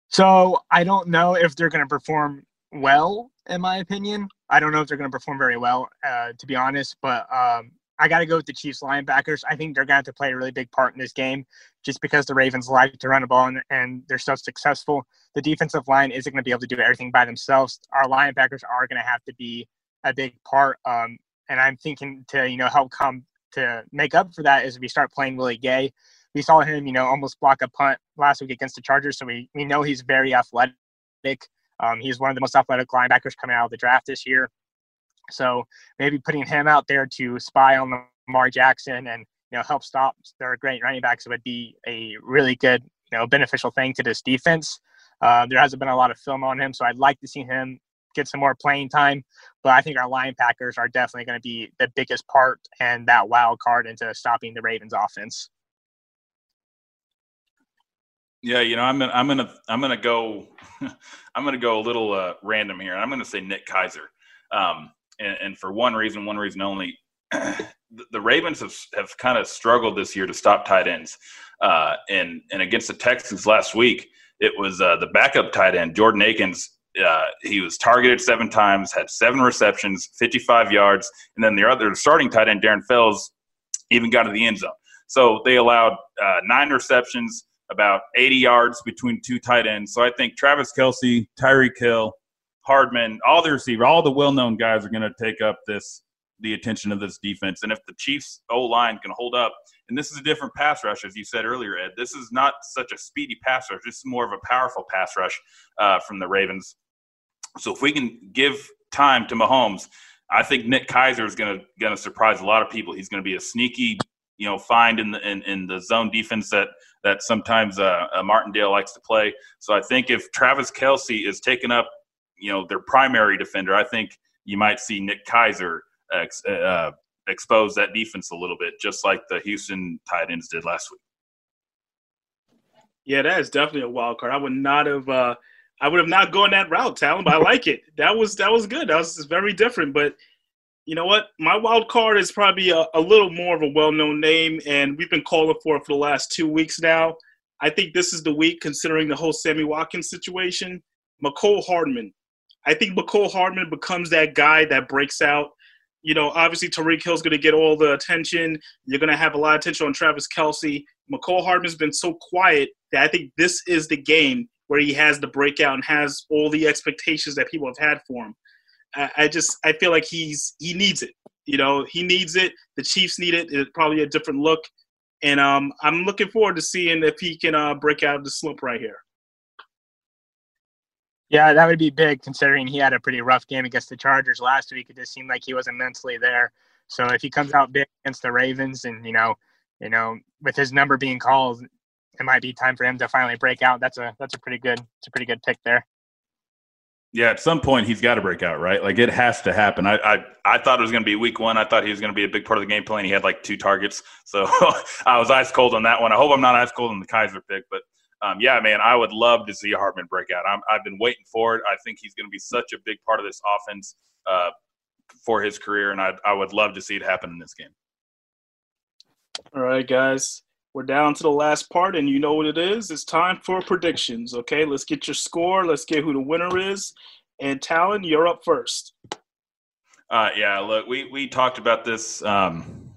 So I don't know if they're going to perform well, in my opinion. I don't know if they're going to perform very well, uh, to be honest. But um, I got to go with the Chiefs linebackers. I think they're going to have to play a really big part in this game just because the Ravens like to run the ball and, and they're so successful. The defensive line isn't going to be able to do everything by themselves. Our linebackers are going to have to be a big part. Um, and I'm thinking to, you know, help come to make up for that is if we start playing Willie Gay. We saw him, you know, almost block a punt last week against the Chargers. So we, we know he's very athletic. Um, he's one of the most athletic linebackers coming out of the draft this year. So maybe putting him out there to spy on Lamar Jackson and you know help stop their great running backs would be a really good you know beneficial thing to this defense. Uh, there hasn't been a lot of film on him, so I'd like to see him get some more playing time. But I think our linebackers are definitely going to be the biggest part and that wild card into stopping the Ravens' offense. Yeah, you know, I'm gonna, I'm gonna, I'm gonna go, I'm gonna go a little uh, random here. I'm gonna say Nick Keizer. Um, and, and for one reason, one reason only. the Ravens have, have kind of struggled this year to stop tight ends. Uh, and, and against the Texans last week, it was uh, the backup tight end, Jordan Akins. Uh, he was targeted seven times, had seven receptions, 55 yards. And then the other starting tight end, Darren Fells, even got to the end zone. So they allowed uh, nine receptions, about 80 yards between two tight ends. So I think Travis Kelce, Tyreek Hill, Hardman, all the receiver, all the well-known guys are going to take up this the attention of this defense. And if the Chiefs O line can hold up, and this is a different pass rush, as you said earlier, Ed. This is not such a speedy pass rush. This is more of a powerful pass rush uh, from the Ravens. So if we can give time to Mahomes. I think Nick Keizer is going to going to surprise a lot of people. He's going to be a sneaky, you know, find in the in, in the zone defense that that sometimes uh, uh, Martindale likes to play. So I think if Travis Kelce is taking up, you know, their primary defender, I think you might see Nick Keizer ex, uh, expose that defense a little bit, just like the Houston tight ends did last week. Yeah, that is definitely a wild card. I would not have. Uh, I would have not gone that route, Talon, but I like it. That was that was good. That was very different. But you know what? My wild card is probably a, a little more of a well-known name, and we've been calling for it for the last two weeks now. I think this is the week, considering the whole Sammy Watkins situation. Mecole Hardman. I think Mecole Hardman becomes that guy that breaks out. You know, obviously Tyreek Hill's going to get all the attention. You're going to have a lot of attention on Travis Kelce. Mecole Hardman's been so quiet that I think this is the game where he has the breakout and has all the expectations that people have had for him. I, I just I feel like he's he needs it. You know, he needs it. The Chiefs need it. It's probably a different look, and um, I'm looking forward to seeing if he can uh, break out of the slump right here. Yeah, that would be big considering he had a pretty rough game against the Chargers last week. It just seemed like he wasn't mentally there. So if he comes out big against the Ravens and you know, you know, with his number being called, it might be time for him to finally break out. That's a that's a pretty good it's a pretty good pick there. Yeah, at some point he's got to break out, right? Like it has to happen. I I, I thought it was going to be week one. I thought he was going to be a big part of the game plan. He had like two targets, so I was ice cold on that one. I hope I'm not ice cold on the Keizer pick, but um, yeah, man, I would love to see Hardman break out. i have been waiting for it. I think he's going to be such a big part of this offense uh, for his career, and I I would love to see it happen in this game. All right, guys. We're down to the last part, and you know what it is. It's time for predictions. Okay, let's get your score. Let's get who the winner is. And Talon, you're up first. Uh, yeah, look, we, we talked about this um,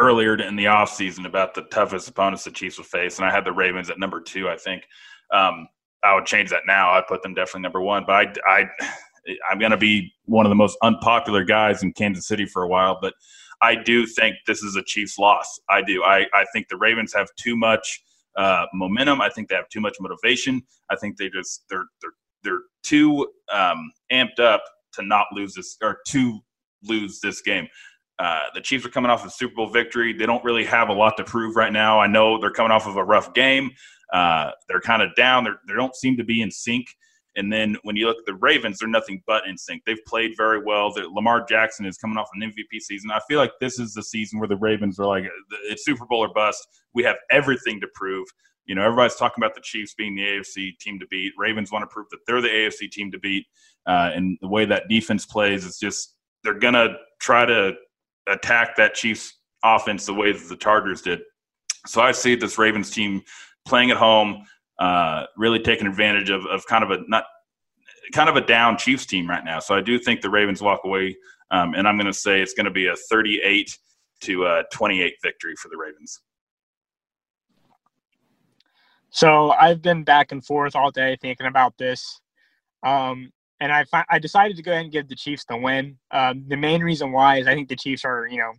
earlier in the offseason about the toughest opponents the Chiefs will face, and I had the Ravens at number two, I think. Um, I would change that now. I'd put them definitely number one, but I, I, I'm going to be one of the most unpopular guys in Kansas City for a while, but – I do think this is a Chiefs loss. I do. I, I think the Ravens have too much uh, momentum. I think they have too much motivation. I think they just they're they're they're too um, amped up to not lose this or to lose this game. Uh, the Chiefs are coming off a Super Bowl victory. They don't really have a lot to prove right now. I know they're coming off of a rough game. Uh, they're kind of down. They're, they don't seem to be in sync. And then when you look at the Ravens, they're nothing but in sync. They've played very well. The, Lamar Jackson is coming off an MVP season. I feel like this is the season where the Ravens are like, it's Super Bowl or bust. We have everything to prove. You know, everybody's talking about the Chiefs being the AFC team to beat. Ravens want to prove that they're the AFC team to beat. Uh, and the way that defense plays is just they're going to try to attack that Chiefs offense the way that the Chargers did. So I see this Ravens team playing at home, uh, really taking advantage of, of kind of a not kind of a down Chiefs team right now. So I do think the Ravens walk away, um, and I'm going to say it's going to be a 38 to uh, 28 victory for the Ravens. So I've been back and forth all day thinking about this, um, and I fi- I decided to go ahead and give the Chiefs the win. Um, the main reason why is I think the Chiefs are you know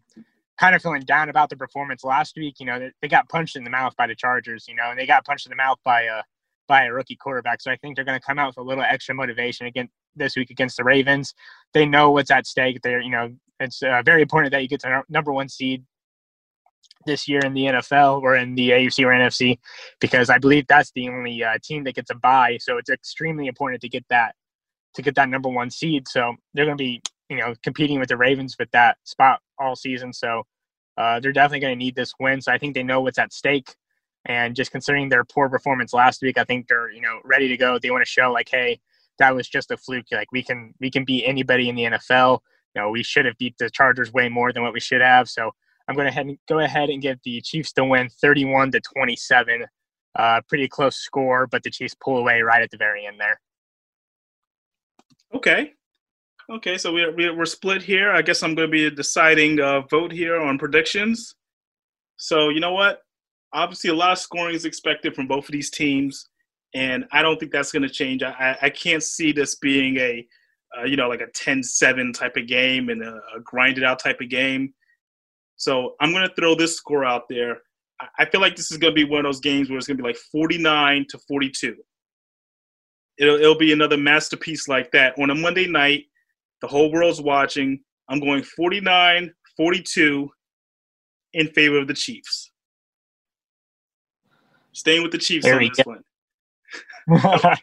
kind of feeling down about the performance last week. You know, they, they got punched in the mouth by the Chargers, you know, and they got punched in the mouth by a by a rookie quarterback. So I think they're going to come out with a little extra motivation again this week against the Ravens. They know what's at stake. They're, you know, it's uh, very important that you get to number one seed this year in the NFL or in the AFC or NFC because I believe that's the only uh, team that gets a bye. So it's extremely important to get that to get that number one seed. So they're going to be you know competing with the Ravens with that spot all season. So uh, they're definitely going to need this win. So I think they know what's at stake. And just considering their poor performance last week, I think they're you know ready to go. They want to show like, hey, that was just a fluke. Like we can we can beat anybody in the NFL. You know, we should have beat the Chargers way more than what we should have. So I'm going to head go ahead and give the Chiefs to win, 31 to 27. Uh, pretty close score, but the Chiefs pull away right at the very end there. Okay, Okay, so we're we're split here. I guess I'm going to be deciding uh, vote here on predictions. So you know what? Obviously, a lot of scoring is expected from both of these teams, and I don't think that's going to change. I, I can't see this being a uh, you know like a 10-7 type of game and a, a grinded out type of game. So I'm going to throw this score out there. I feel like this is going to be one of those games where it's going to be like 49 to 42. It'll, it'll be another masterpiece like that on a Monday night The whole world's watching. I'm going 49 42 in favor of the Chiefs. Staying with the Chiefs There on this go. one.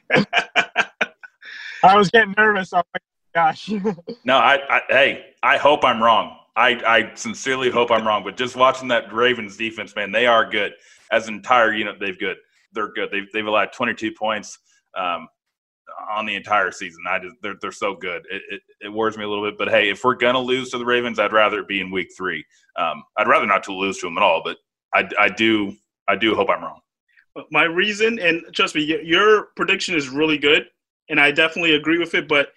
I was getting nervous. Oh my gosh. No, I, I hey, I hope I'm wrong. I, I sincerely hope I'm wrong. But just watching that Ravens defense, man, they are good. As an entire unit, they've good. They're good. They've they've allowed 22 points um, on the entire season. I just they're they're so good. It, it it worries me a little bit. But hey, if we're gonna lose to the Ravens, I'd rather it be in Week Three. Um, I'd rather not to lose to them at all. But I, I do I do hope I'm wrong. my reason, and trust me, your prediction is really good, and I definitely agree with it. But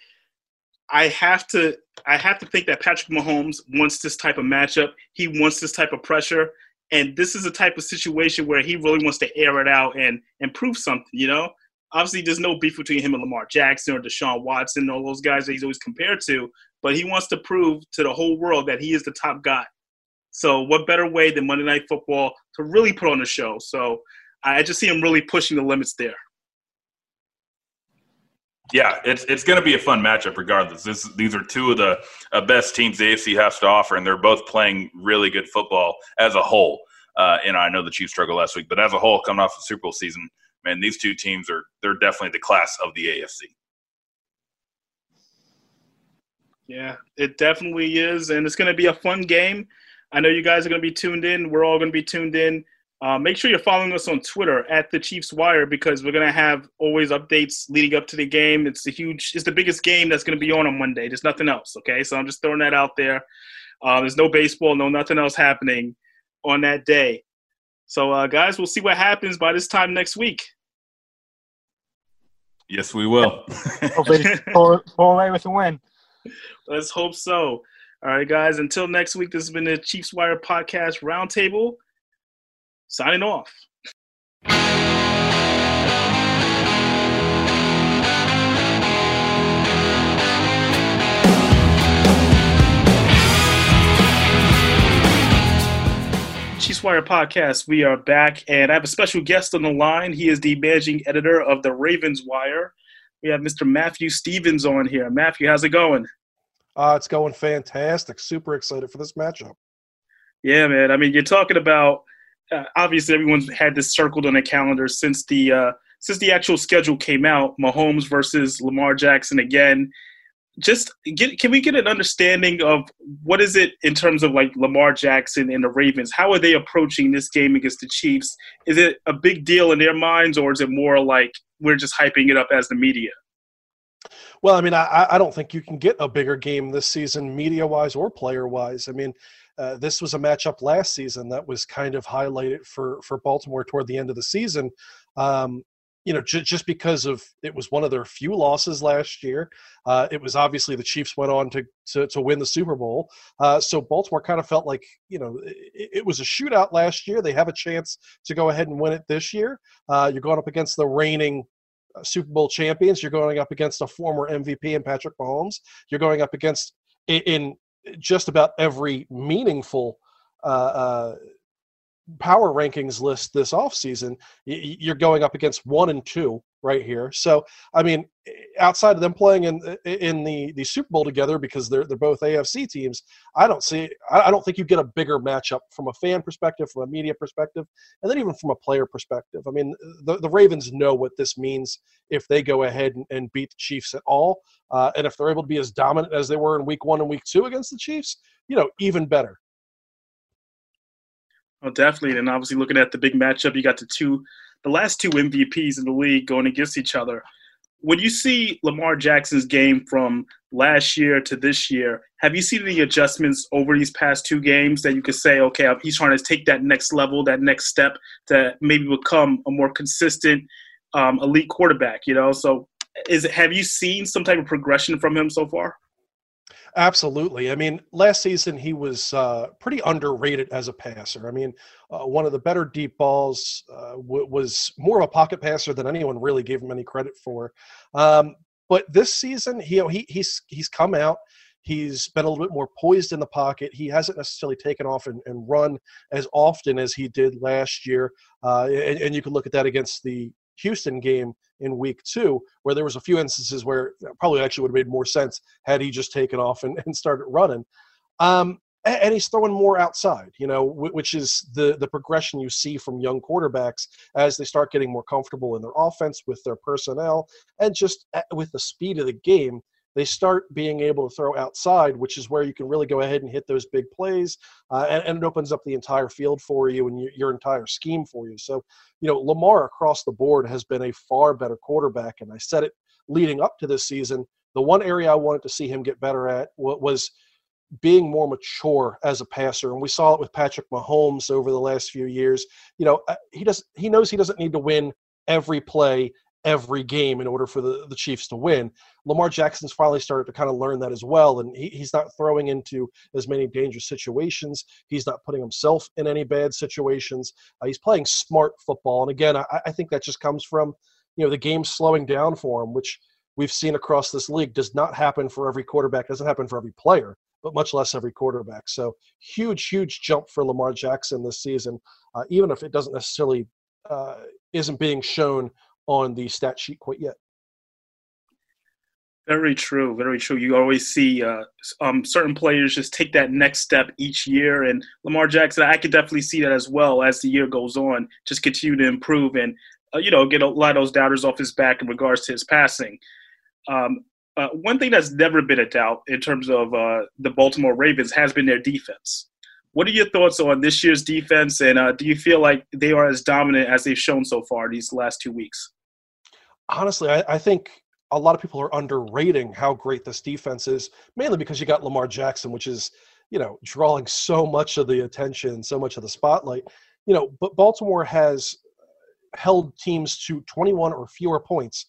I have to, I have to think that Patrick Mahomes wants this type of matchup. He wants this type of pressure, and this is a type of situation where he really wants to air it out and and prove something. You know, obviously, there's no beef between him and Lamar Jackson or Deshaun Watson, all those guys that he's always compared to. But he wants to prove to the whole world that he is the top guy. So, what better way than Monday Night Football to really put on a show? So, I just see him really pushing the limits there. Yeah, it's it's going to be a fun matchup regardless. This, these are two of the uh, best teams the AFC has to offer, and they're both playing really good football as a whole. Uh, and I know the Chiefs struggled last week, but as a whole, coming off the Super Bowl season, man, these two teams are they're definitely the class of the AFC. Yeah, it definitely is, and it's going to be a fun game. I know you guys are going to be tuned in. We're all going to be tuned in. Uh, make sure you're following us on Twitter at the Chiefs Wire because we're going to have always updates leading up to the game. It's the huge, it's the biggest game that's going to be on on Monday. There's nothing else. Okay, so I'm just throwing that out there. Uh, there's no baseball, no nothing else happening on that day. So, uh, guys, we'll see what happens by this time next week. Yes, we will. Hopefully, pull, pull away with a win. Let's hope so. All right, guys. Until next week, this has been the Chiefs Wire Podcast Roundtable. Signing off. Chiefs Wire Podcast. We are back, and I have a special guest on the line. He is the managing editor of the Ravens Wire. We have Mr. Matthew Stevens on here. Matthew, how's it going? Uh, it's going fantastic. Super excited for this matchup. Yeah, man. I mean, you're talking about uh, obviously everyone's had this circled on their calendar since the uh, since the actual schedule came out. Mahomes versus Lamar Jackson again. Just get can we get an understanding of what is it in terms of like Lamar Jackson and the Ravens? How are they approaching this game against the Chiefs? Is it a big deal in their minds, or is it more like we're just hyping it up as the media? Well, I mean, I, I don't think you can get a bigger game this season, media wise or player wise. I mean, uh, this was a matchup last season that was kind of highlighted for for Baltimore toward the end of the season. Um, you know, j- just because of it was one of their few losses last year. Uh, it was obviously the Chiefs went on to to, to win the Super Bowl, uh, so Baltimore kind of felt like you know it, it was a shootout last year. They have a chance to go ahead and win it this year. Uh, you're going up against the reigning uh, Super Bowl champions. You're going up against a former MVP and Patrick Mahomes. You're going up against in, just about every meaningful uh, uh, power rankings list this offseason, you're going up against one and two right here. So, I mean, eh, outside of them playing in eh, eh, in the, the Super Bowl together because they're they're both AFC teams, I don't see I I don't think you get a bigger matchup from a fan perspective, from a media perspective, and then even from a player perspective. I mean, the, the Ravens know what this means if they go ahead and, and beat the Chiefs at all, uh, and if they're able to be as dominant as they were in Week One and Week Two against the Chiefs, you know, even better. Oh, definitely. And obviously, looking at the big matchup, you got the two, the last two MVPs in the league going against each other. When you see Lamar Jackson's game from last year to this year, have you seen any adjustments over these past two games that you could say, okay, he's trying to take that next level, that next step to maybe become a more consistent um, elite quarterback? You know, so is have you seen some type of progression from him so far? Absolutely. I mean, last season he was uh, pretty underrated as a passer. I mean, uh, one of the better deep balls uh, w- was more of a pocket passer than anyone really gave him any credit for. Um, but this season, he, he he's he's come out. He's been a little bit more poised in the pocket. He hasn't necessarily taken off and, and run as often as he did last year. Uh, and, and you can look at that against the Houston game in week two, where there was a few instances where probably actually would have made more sense had he just taken off and, and started running. Um, and he's throwing more outside, you know, which is the the progression you see from young quarterbacks as they start getting more comfortable in their offense with their personnel and just with the speed of the game. They start being able to throw outside, which is where you can really go ahead and hit those big plays, uh, and, and, it opens up the entire field for you and your, your entire scheme for you. So, you know, Lamar across the board has been a far better quarterback, and I said it leading up to this season. The one area I wanted to see him get better at was being more mature as a passer, and we saw it with Patrick Mahomes over the last few years. You know, uh, he does he knows he doesn't need to win every play, every game in order for the, the Chiefs to win. Lamar Jackson's finally started to kind of learn that as well, and he, he's not throwing into as many dangerous situations. He's not putting himself in any bad situations. Uh, he's playing smart football, and again, I, I think that just comes from you know the game slowing down for him, which we've seen across this league does not happen for every quarterback, doesn't happen for every player but much less every quarterback. So huge, huge jump for Lamar Jackson this season, uh, even if it doesn't necessarily uh, isn't being shown on the stat sheet quite yet. Very true. Very true. You always see uh, um, certain players just take that next step each year, and Lamar Jackson, I could definitely see that as well as the year goes on. Just continue to improve and uh, you know get a lot of those doubters off his back in regards to his passing. Um, uh, one thing that's never been a doubt in terms of uh, the Baltimore Ravens has been their defense. What are your thoughts on this year's defense, and uh, do you feel like they are as dominant as they've shown so far these last two weeks? Honestly, I, I think a lot of people are underrating how great this defense is, mainly because you got Lamar Jackson, which is, you know, drawing so much of the attention, so much of the spotlight. You know, but Baltimore has held teams to 21 or fewer points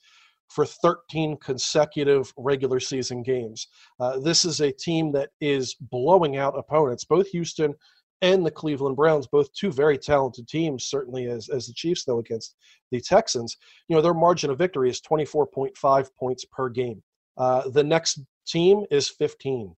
for 13 consecutive regular season games. Uh, this is a team that is blowing out opponents, both Houston and the Cleveland Browns, both two very talented teams, certainly as, as the Chiefs, though, against the Texans. You know, their margin of victory is 24.5 points per game. Uh, the next team is 15.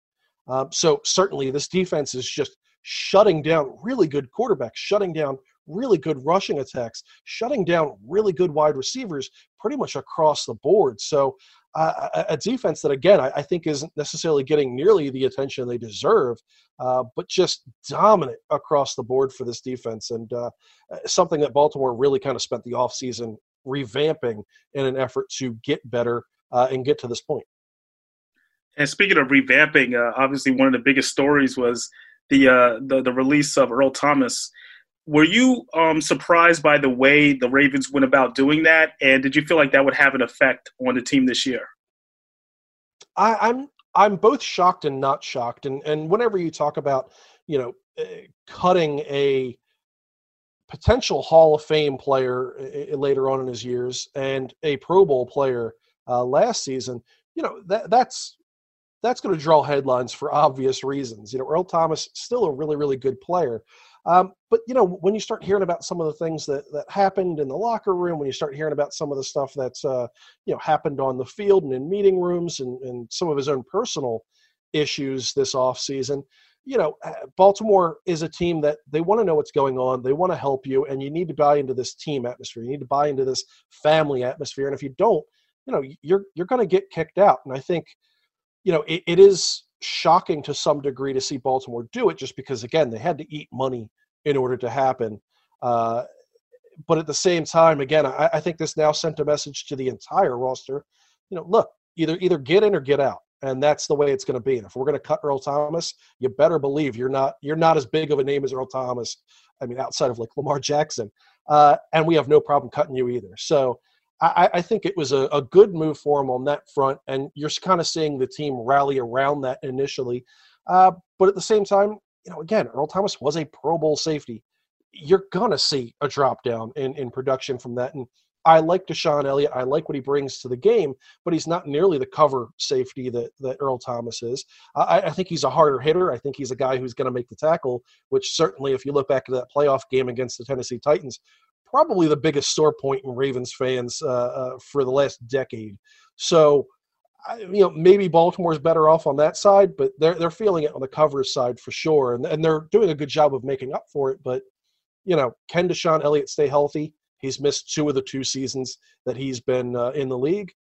Um, so certainly this defense is just shutting down really good quarterbacks, shutting down really good rushing attacks, shutting down really good wide receivers pretty much across the board. So, uh, a defense that, again, I, I, think isn't necessarily getting nearly the attention they deserve, uh, but just dominant across the board for this defense. And uh, uh something that Baltimore really kind of spent the offseason revamping in an effort to get better uh, and get to this point. And speaking of revamping, uh, obviously one of the biggest stories was the, the the release of Earl Thomas were you um, surprised by the way the Ravens went about doing that, and did you feel like that would have an effect on the team this year? I, I'm I'm both shocked and not shocked, and and whenever you talk about you know eh, cutting a potential Hall of Fame player uh, later on in his years and a Pro Bowl player uh, last season, you know that that's that's going to draw headlines for obvious reasons. You know, Earl Thomas still a really really good player, um, but you know, when you start hearing about some of the things that that happened in the locker room, when you start hearing about some of the stuff that's uh, you know happened on the field and in meeting rooms, and, and some of his own personal issues this off season, you know, uh, Baltimore is a team that they want to know what's going on. They want to help you, and you need to buy into this team atmosphere. You need to buy into this family atmosphere, and if you don't, you know, you're you're going to get kicked out. And I think, you know, it, it is shocking to some degree to see Baltimore do it, just because again they had to eat money in order to happen. Uh, but at the same time, again, I, I, think this now sent a message to the entire roster. You know, look, either either get in or get out, and that's the way it's going to be. And if we're going to cut Earl Thomas, you better believe you're not you're not as big of a name as Earl Thomas. I mean, outside of like Lamar Jackson, uh, and we have no problem cutting you either. So I, I think it was a, a, good move for him on that front, and you're kind of seeing the team rally around that initially. Uh, but at the same time, you know, again, Earl Thomas was a Pro Bowl safety. You're gonna see a drop down in, in production from that. And I like DeShon Elliott. I like what he brings to the game, but he's not nearly the cover safety that, that Earl Thomas is. I, I think he's a harder hitter. I think he's a guy who's going to make the tackle, which certainly, if you look back at that playoff game against the Tennessee Titans, probably the biggest sore point in Ravens fans uh, uh, for the last decade. So, you know, maybe Baltimore's better off on that side, but they're they're feeling it on the coverage side for sure, and and they're doing a good job of making up for it. But you know, can DeShon Elliott stay healthy? He's missed two of the two seasons that he's been uh, in the league.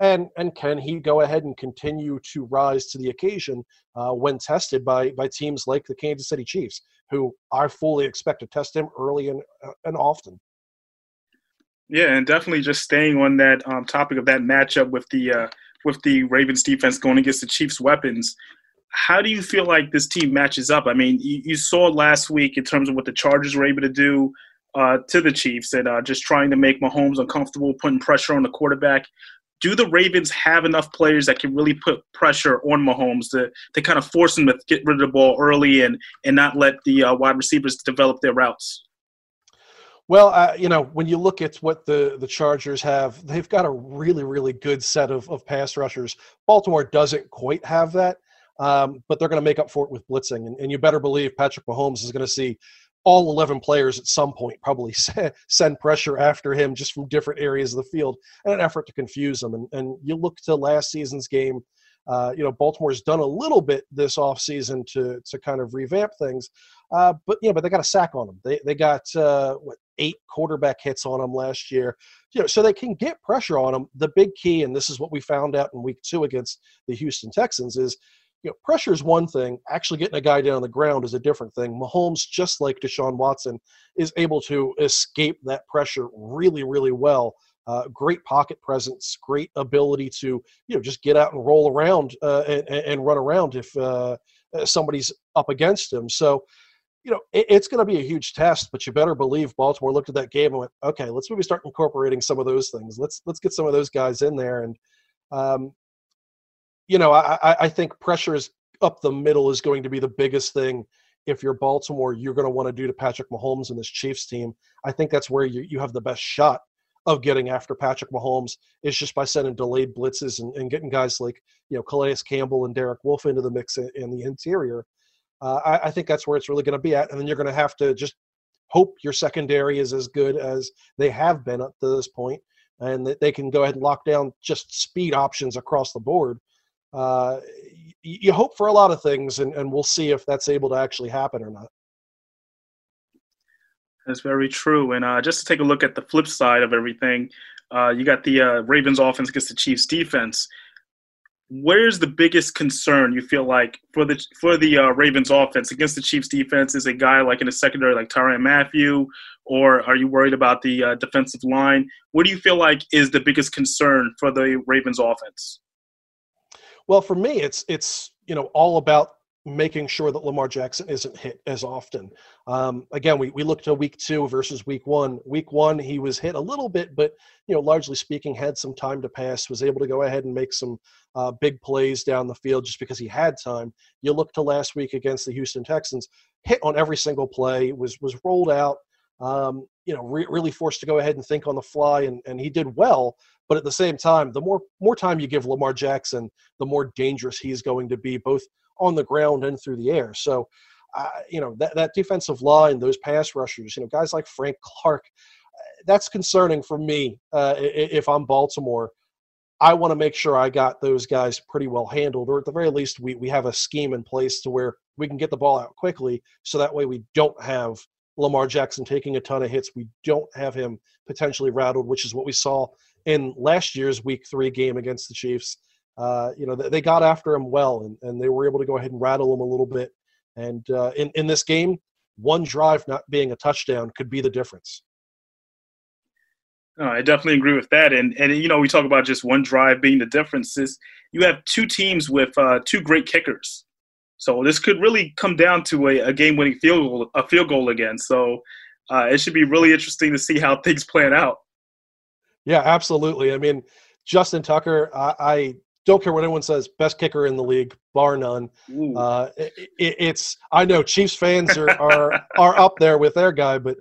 And, and can he go ahead and continue to rise to the occasion uh, when tested by, by teams like the Kansas City Chiefs, who I fully expect to test him early and, uh, and often? Yeah, and definitely just staying on that um, topic of that matchup with the uh, with the Ravens defense going against the Chiefs' weapons. How do you feel like this team matches up? I mean, you, you saw last week in terms of what the Chargers were able to do uh, to the Chiefs and uh, just trying to make Mahomes uncomfortable, putting pressure on the quarterback. Do the Ravens have enough players that can really put pressure on Mahomes to, to kind of force him to get rid of the ball early and, and not let the uh, wide receivers develop their routes? Well, uh, you know, when you look at what the, the Chargers have, they've got a really, really good set of, of pass rushers. Baltimore doesn't quite have that, um, but they're going to make up for it with blitzing. And, and you better believe Patrick Mahomes is going to see all 11 players at some point probably send pressure after him just from different areas of the field in an effort to confuse them. And, and you look to last season's game, uh, you know, Baltimore's done a little bit this offseason to to kind of revamp things, uh, but yeah, but they got a sack on them. They they got uh, what eight quarterback hits on them last year, you know, so they can get pressure on them. The big key, and this is what we found out in Week Two against the Houston Texans, is you know, pressure is one thing. Actually, getting a guy down on the ground is a different thing. Mahomes, just like Deshaun Watson, is able to escape that pressure really, really well. Uh, great pocket presence, great ability to you know just get out and roll around uh, and, and, run around if uh, somebody's up against him. So, you know, it, it's going to be a huge test. But you better believe Baltimore looked at that game and went, "Okay, let's maybe start incorporating some of those things. Let's let's get some of those guys in there." And um, you know, I, I think pressure is up the middle is going to be the biggest thing. If you're Baltimore, you're going to want to do to Patrick Mahomes and this Chiefs team. I think that's where you, you have the best shot of getting after Patrick Mahomes is just by sending delayed blitzes and, and getting guys like you know Calais Campbell and Derek Wolfe into the mix in, in the interior. Uh, I, I, think that's where it's really going to be at, and then you're going to have to just hope your secondary is as good as they have been up to this point, and that they can go ahead and lock down just speed options across the board uh, you hope for a lot of things, and, and we'll see if that's able to actually happen or not. That's very true. And uh, just to take a look at the flip side of everything, uh, you got the uh, Ravens offense against the Chiefs defense. Where's the biggest concern you feel like for the for the uh, Ravens offense against the Chiefs defense? Is a guy like in the secondary like Tyrann Mathieu, or are you worried about the uh, defensive line? What do you feel like is the biggest concern for the Ravens offense? Well, for me, it's it's you know all about making sure that Lamar Jackson isn't hit as often. Um, again, we, we looked to week two versus week one. Week one, he was hit a little bit, but you know, largely speaking, had some time to pass, was able to go ahead and make some uh, big plays down the field just because he had time. You look to last week against the Houston Texans, hit on every single play, was was rolled out. Um, you know, re- really forced to go ahead and think on the fly, and, and he did well. But at the same time, the more more time you give Lamar Jackson, the more dangerous he's going to be, both on the ground and through the air. So, uh, you know, that, that defensive line, those pass rushers, you know, guys like Frank Clark, that's concerning for me uh, if I'm Baltimore. I want to make sure I got those guys pretty well handled, or at the very least, we, we have a scheme in place to where we can get the ball out quickly so that way we don't have Lamar Jackson taking a ton of hits. We don't have him potentially rattled, which is what we saw in last year's Week Three game against the Chiefs. Uh, you know, they got after him well, and, and they were able to go ahead and rattle him a little bit. And uh, in in this game, one drive not being a touchdown could be the difference. Oh, I definitely agree with that. And and you know, we talk about just one drive being the difference. Is you have two teams with uh, two great kickers. So this could really come down to a, a game-winning field goal, a field goal again. So uh, it should be really interesting to see how things plan out. Yeah, absolutely. I mean, Justin Tucker, I, I don't care what anyone says, best kicker in the league, bar none. Uh, it, it, it's I know Chiefs fans are are, are up there with their guy, but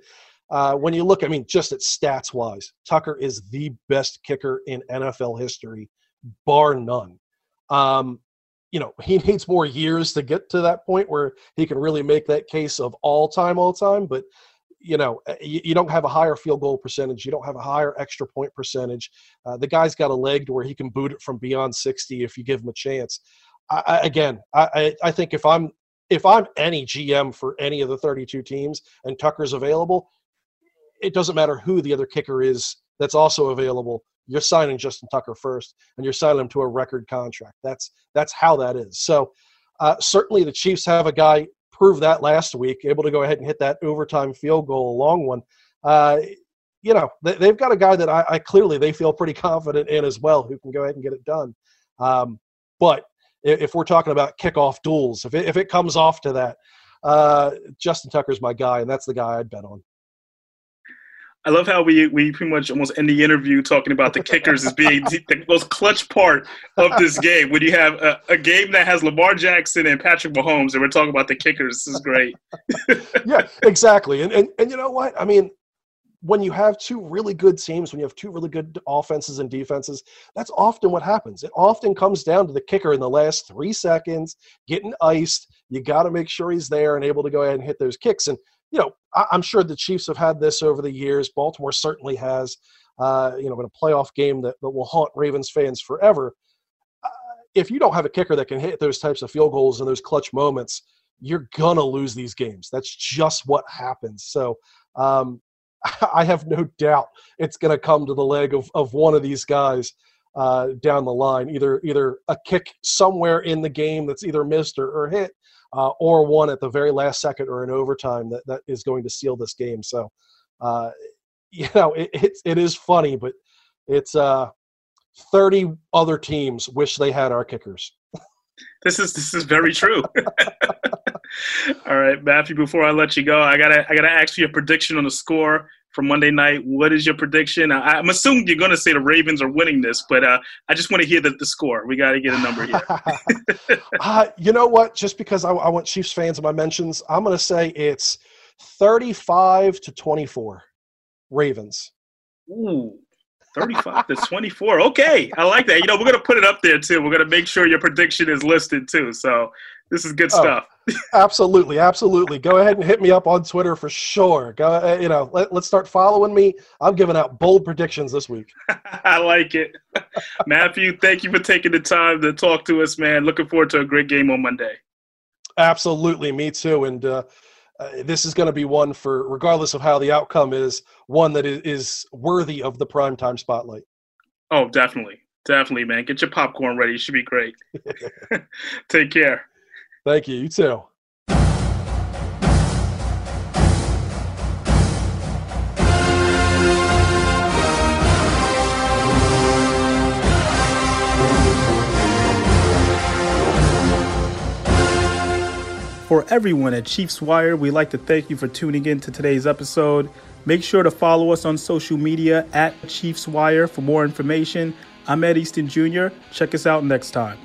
uh, when you look, I mean, just at stats wise, Tucker is the best kicker in NFL history, bar none. Um, you know, he needs more years to get to that point where he can really make that case of all time, all time. But you know, eh, you, you, don't have a higher field goal percentage. You don't have a higher extra point percentage. Uh, the guy's got a leg to where he can boot it from beyond 60 if you give him a chance. I, I, again, I, I think if I'm if I'm any GM for any of the 32 teams and Tucker's available, it doesn't matter who the other kicker is that's also available. You're signing Justin Tucker first, and you're signing him to a record contract. That's that's how that is. So uh, certainly the Chiefs have a guy prove that last week, able to go ahead and hit that overtime field goal, a long one. Uh, you know, they, have got a guy that I, I, clearly they feel pretty confident in as well, who can go ahead and get it done. Um, but if we're talking about kickoff duels, if it, if it comes off to that, uh, Justin Tucker's my guy, and that's the guy I'd bet on. I love how we we pretty much almost end the interview talking about the kickers as being the most clutch part of this game. When you have a, a, game that has Lamar Jackson and Patrick Mahomes, and we're talking about the kickers, this is great. yeah, exactly. And, and and you know what? I mean, when you have two really good teams, when you have two really good offenses and defenses, that's often what happens. It often comes down to the kicker in the last three seconds getting iced. You got to make sure he's there and able to go ahead and hit those kicks. And you know, I, am sure the Chiefs have had this over the years. Baltimore certainly has. Uh, you know, in a playoff game that, that will haunt Ravens fans forever. Uh, if you don't have a kicker that can hit those types of field goals in those clutch moments, you're gonna lose these games. That's just what happens. So um, I have no doubt it's to come to the leg of, of one of these guys uh, down the line. Either either a kick somewhere in the game that's either missed or, or hit, uh, or one at the very last second or in overtime that, that is going to seal this game. So, uh, you know, it, it, it is funny, but it's uh, 30 other teams wish they had our kickers. This is this is very true. All right, Matthew. Before I let you go, I gotta I gotta ask you a prediction on the score for Monday night. What is your prediction? I, am assuming you're going to say the Ravens are winning this, but uh, I just want to hear the, the score. We got to get a number here. uh, you know what? Just because I, I want Chiefs fans in my mentions, I'm going to say it's 35 to 24. Ravens. Ooh, 35 to 24. Okay, I like that. You know, we're going to put it up there too. We're going to make sure your prediction is listed too. So this is good oh, stuff. absolutely, absolutely. Go ahead and hit me up on Twitter for sure. Go, uh, you know, let, let's start following me. I'm giving out bold predictions this week. I like it, Matthew. Thank you for taking the time to talk to us, man. Looking forward to a great game on Monday. Absolutely, me too. And uh, uh, this is going to be one for, regardless of how the outcome is, one that is, is worthy of the primetime spotlight. Oh, definitely. Definitely, man. Get your popcorn ready. It should be great. Take care. Thank you. You too. For everyone at Chiefs Wire, we'd like to thank you for tuning in to today's episode. Make sure to follow us on social media at Chiefs Wire for more information. I'm Ed Easton Jr. Check us out next time.